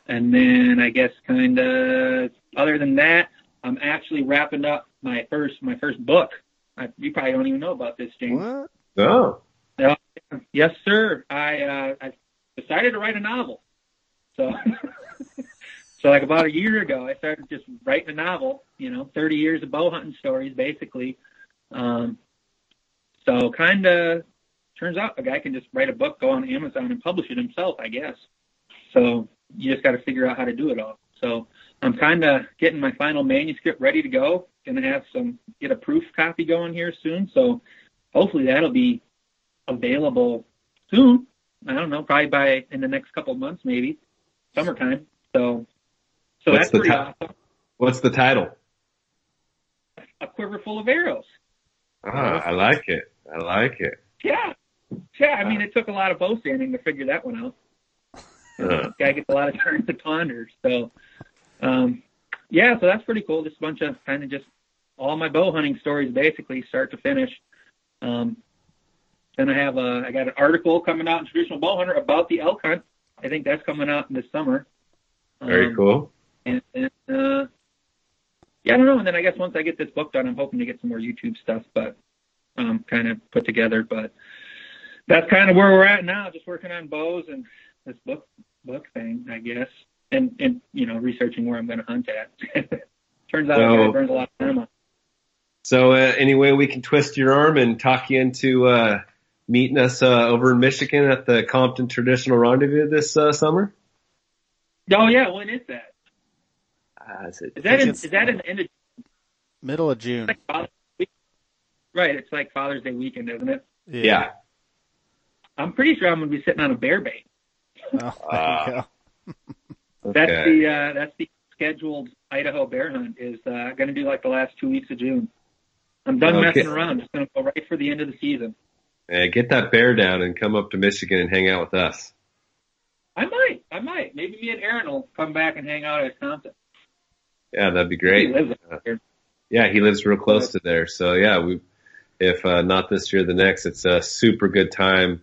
and then I guess kind of other than that, I'm actually wrapping up my first my first book. I, you probably don't even know about this, James. What? Oh, Yes, sir. I uh, I decided to write a novel. So so like about a year ago, I started just writing a novel. You know, 30 years of bow hunting stories, basically. Um, so kind of turns out a guy can just write a book, go on Amazon, and publish it himself. I guess. So you just got to figure out how to do it all. So I'm kind of getting my final manuscript ready to go. Going to have some get a proof copy going here soon. So hopefully that'll be available soon. I don't know, probably by in the next couple of months, maybe summertime. So, so What's that's the pretty ti- awesome. What's the title? A quiver full of arrows. Ah, I like it. I like it. Yeah, yeah. I mean, it took a lot of bow sanding to figure that one out. Uh, Guy gets a lot of turns and ponders. So, um, yeah. So that's pretty cool. Just a bunch of kind of just all my bow hunting stories, basically, start to finish. Um, then I have a, I got an article coming out in Traditional Bow Hunter about the elk hunt. I think that's coming out in this summer. very Um, cool. And, and uh, yeah, I don't know. And then I guess once I get this book done, I'm hoping to get some more YouTube stuff, but um, kind of put together. But that's kind of where we're at now. Just working on bows and this book book thing, I guess, and and you know researching where I'm going to hunt at. Turns out So- it burns a lot of time. on. So, uh, any way we can twist your arm and talk you into uh, meeting us uh, over in Michigan at the Compton Traditional Rendezvous this uh, summer? Oh yeah, when is that? Uh, is it- Is that in, it's- is that in the end of Middle of June. like Right, it's like Father's Day weekend, isn't it? yeah. I'm pretty sure I'm going to be sitting on a bear bait. Oh, there you go. That's the uh, that's the scheduled Idaho bear hunt. Is uh, going to do like the last two weeks of June. I'm done Okay. messing around. Just going to go right for the end of the season. Yeah, get that bear down and come up to Michigan and hang out with us. I might, I might. Maybe me and Aaron will come back and hang out at Wisconsin. Yeah, that'd be He great. lives up here. Yeah, he lives real close to there. So yeah, we, if uh, not this year, the next, it's a super good time.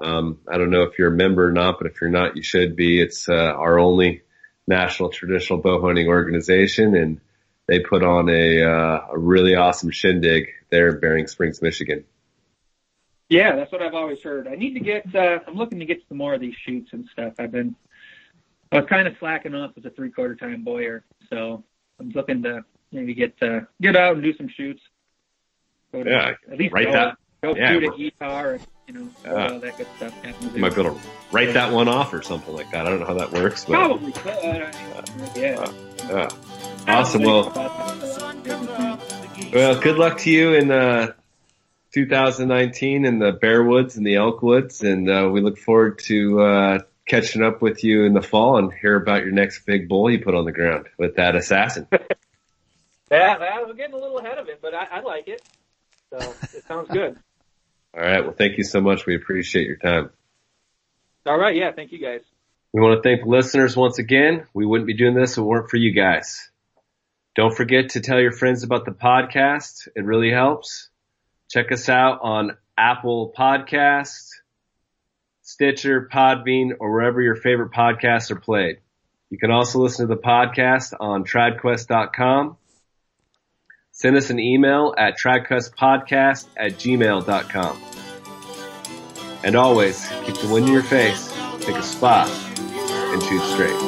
Um, I don't know if you're a member or not, but if you're not, you should be. It's uh, our only national traditional bow hunting organization, and they put on a uh, a really awesome shindig there in Berrien Springs, Michigan. Yeah, that's what I've always heard. I need to get. Uh, I'm looking to get some more of these shoots and stuff. I've been. I was kind of slacking off as a three quarter time bowyer, so I'm looking to maybe get uh, get out and do some shoots. Go to, Yeah, at least write go, that- Go yeah, shoot at ETAR, and, you know, Yeah. all that good stuff. happens You might be able to write that one off or something like that. I don't know how that works, but Probably could. I mean, yeah. yeah. Awesome. Well, Well, good luck to you and. uh, 2019 in the Bear Woods and the Elk Woods, and uh, we look forward to uh, catching up with you in the fall and hear about your next big bull you put on the ground with that assassin. Yeah, well, we're getting a little ahead of it, but I, I like it. So it sounds good. All right. Well, thank you so much. We appreciate your time. All right. Yeah. Thank you guys. We want to thank the listeners once again. We wouldn't be doing this if it weren't for you guys. Don't forget to tell your friends about the podcast. It really helps. Check us out on Apple Podcasts, Stitcher, Podbean, or wherever your favorite podcasts are played. You can also listen to the podcast on tradquest.com. Send us an email at tradquestpodcast at gmail.com. And always keep the wind in your face, pick a spot, and shoot straight.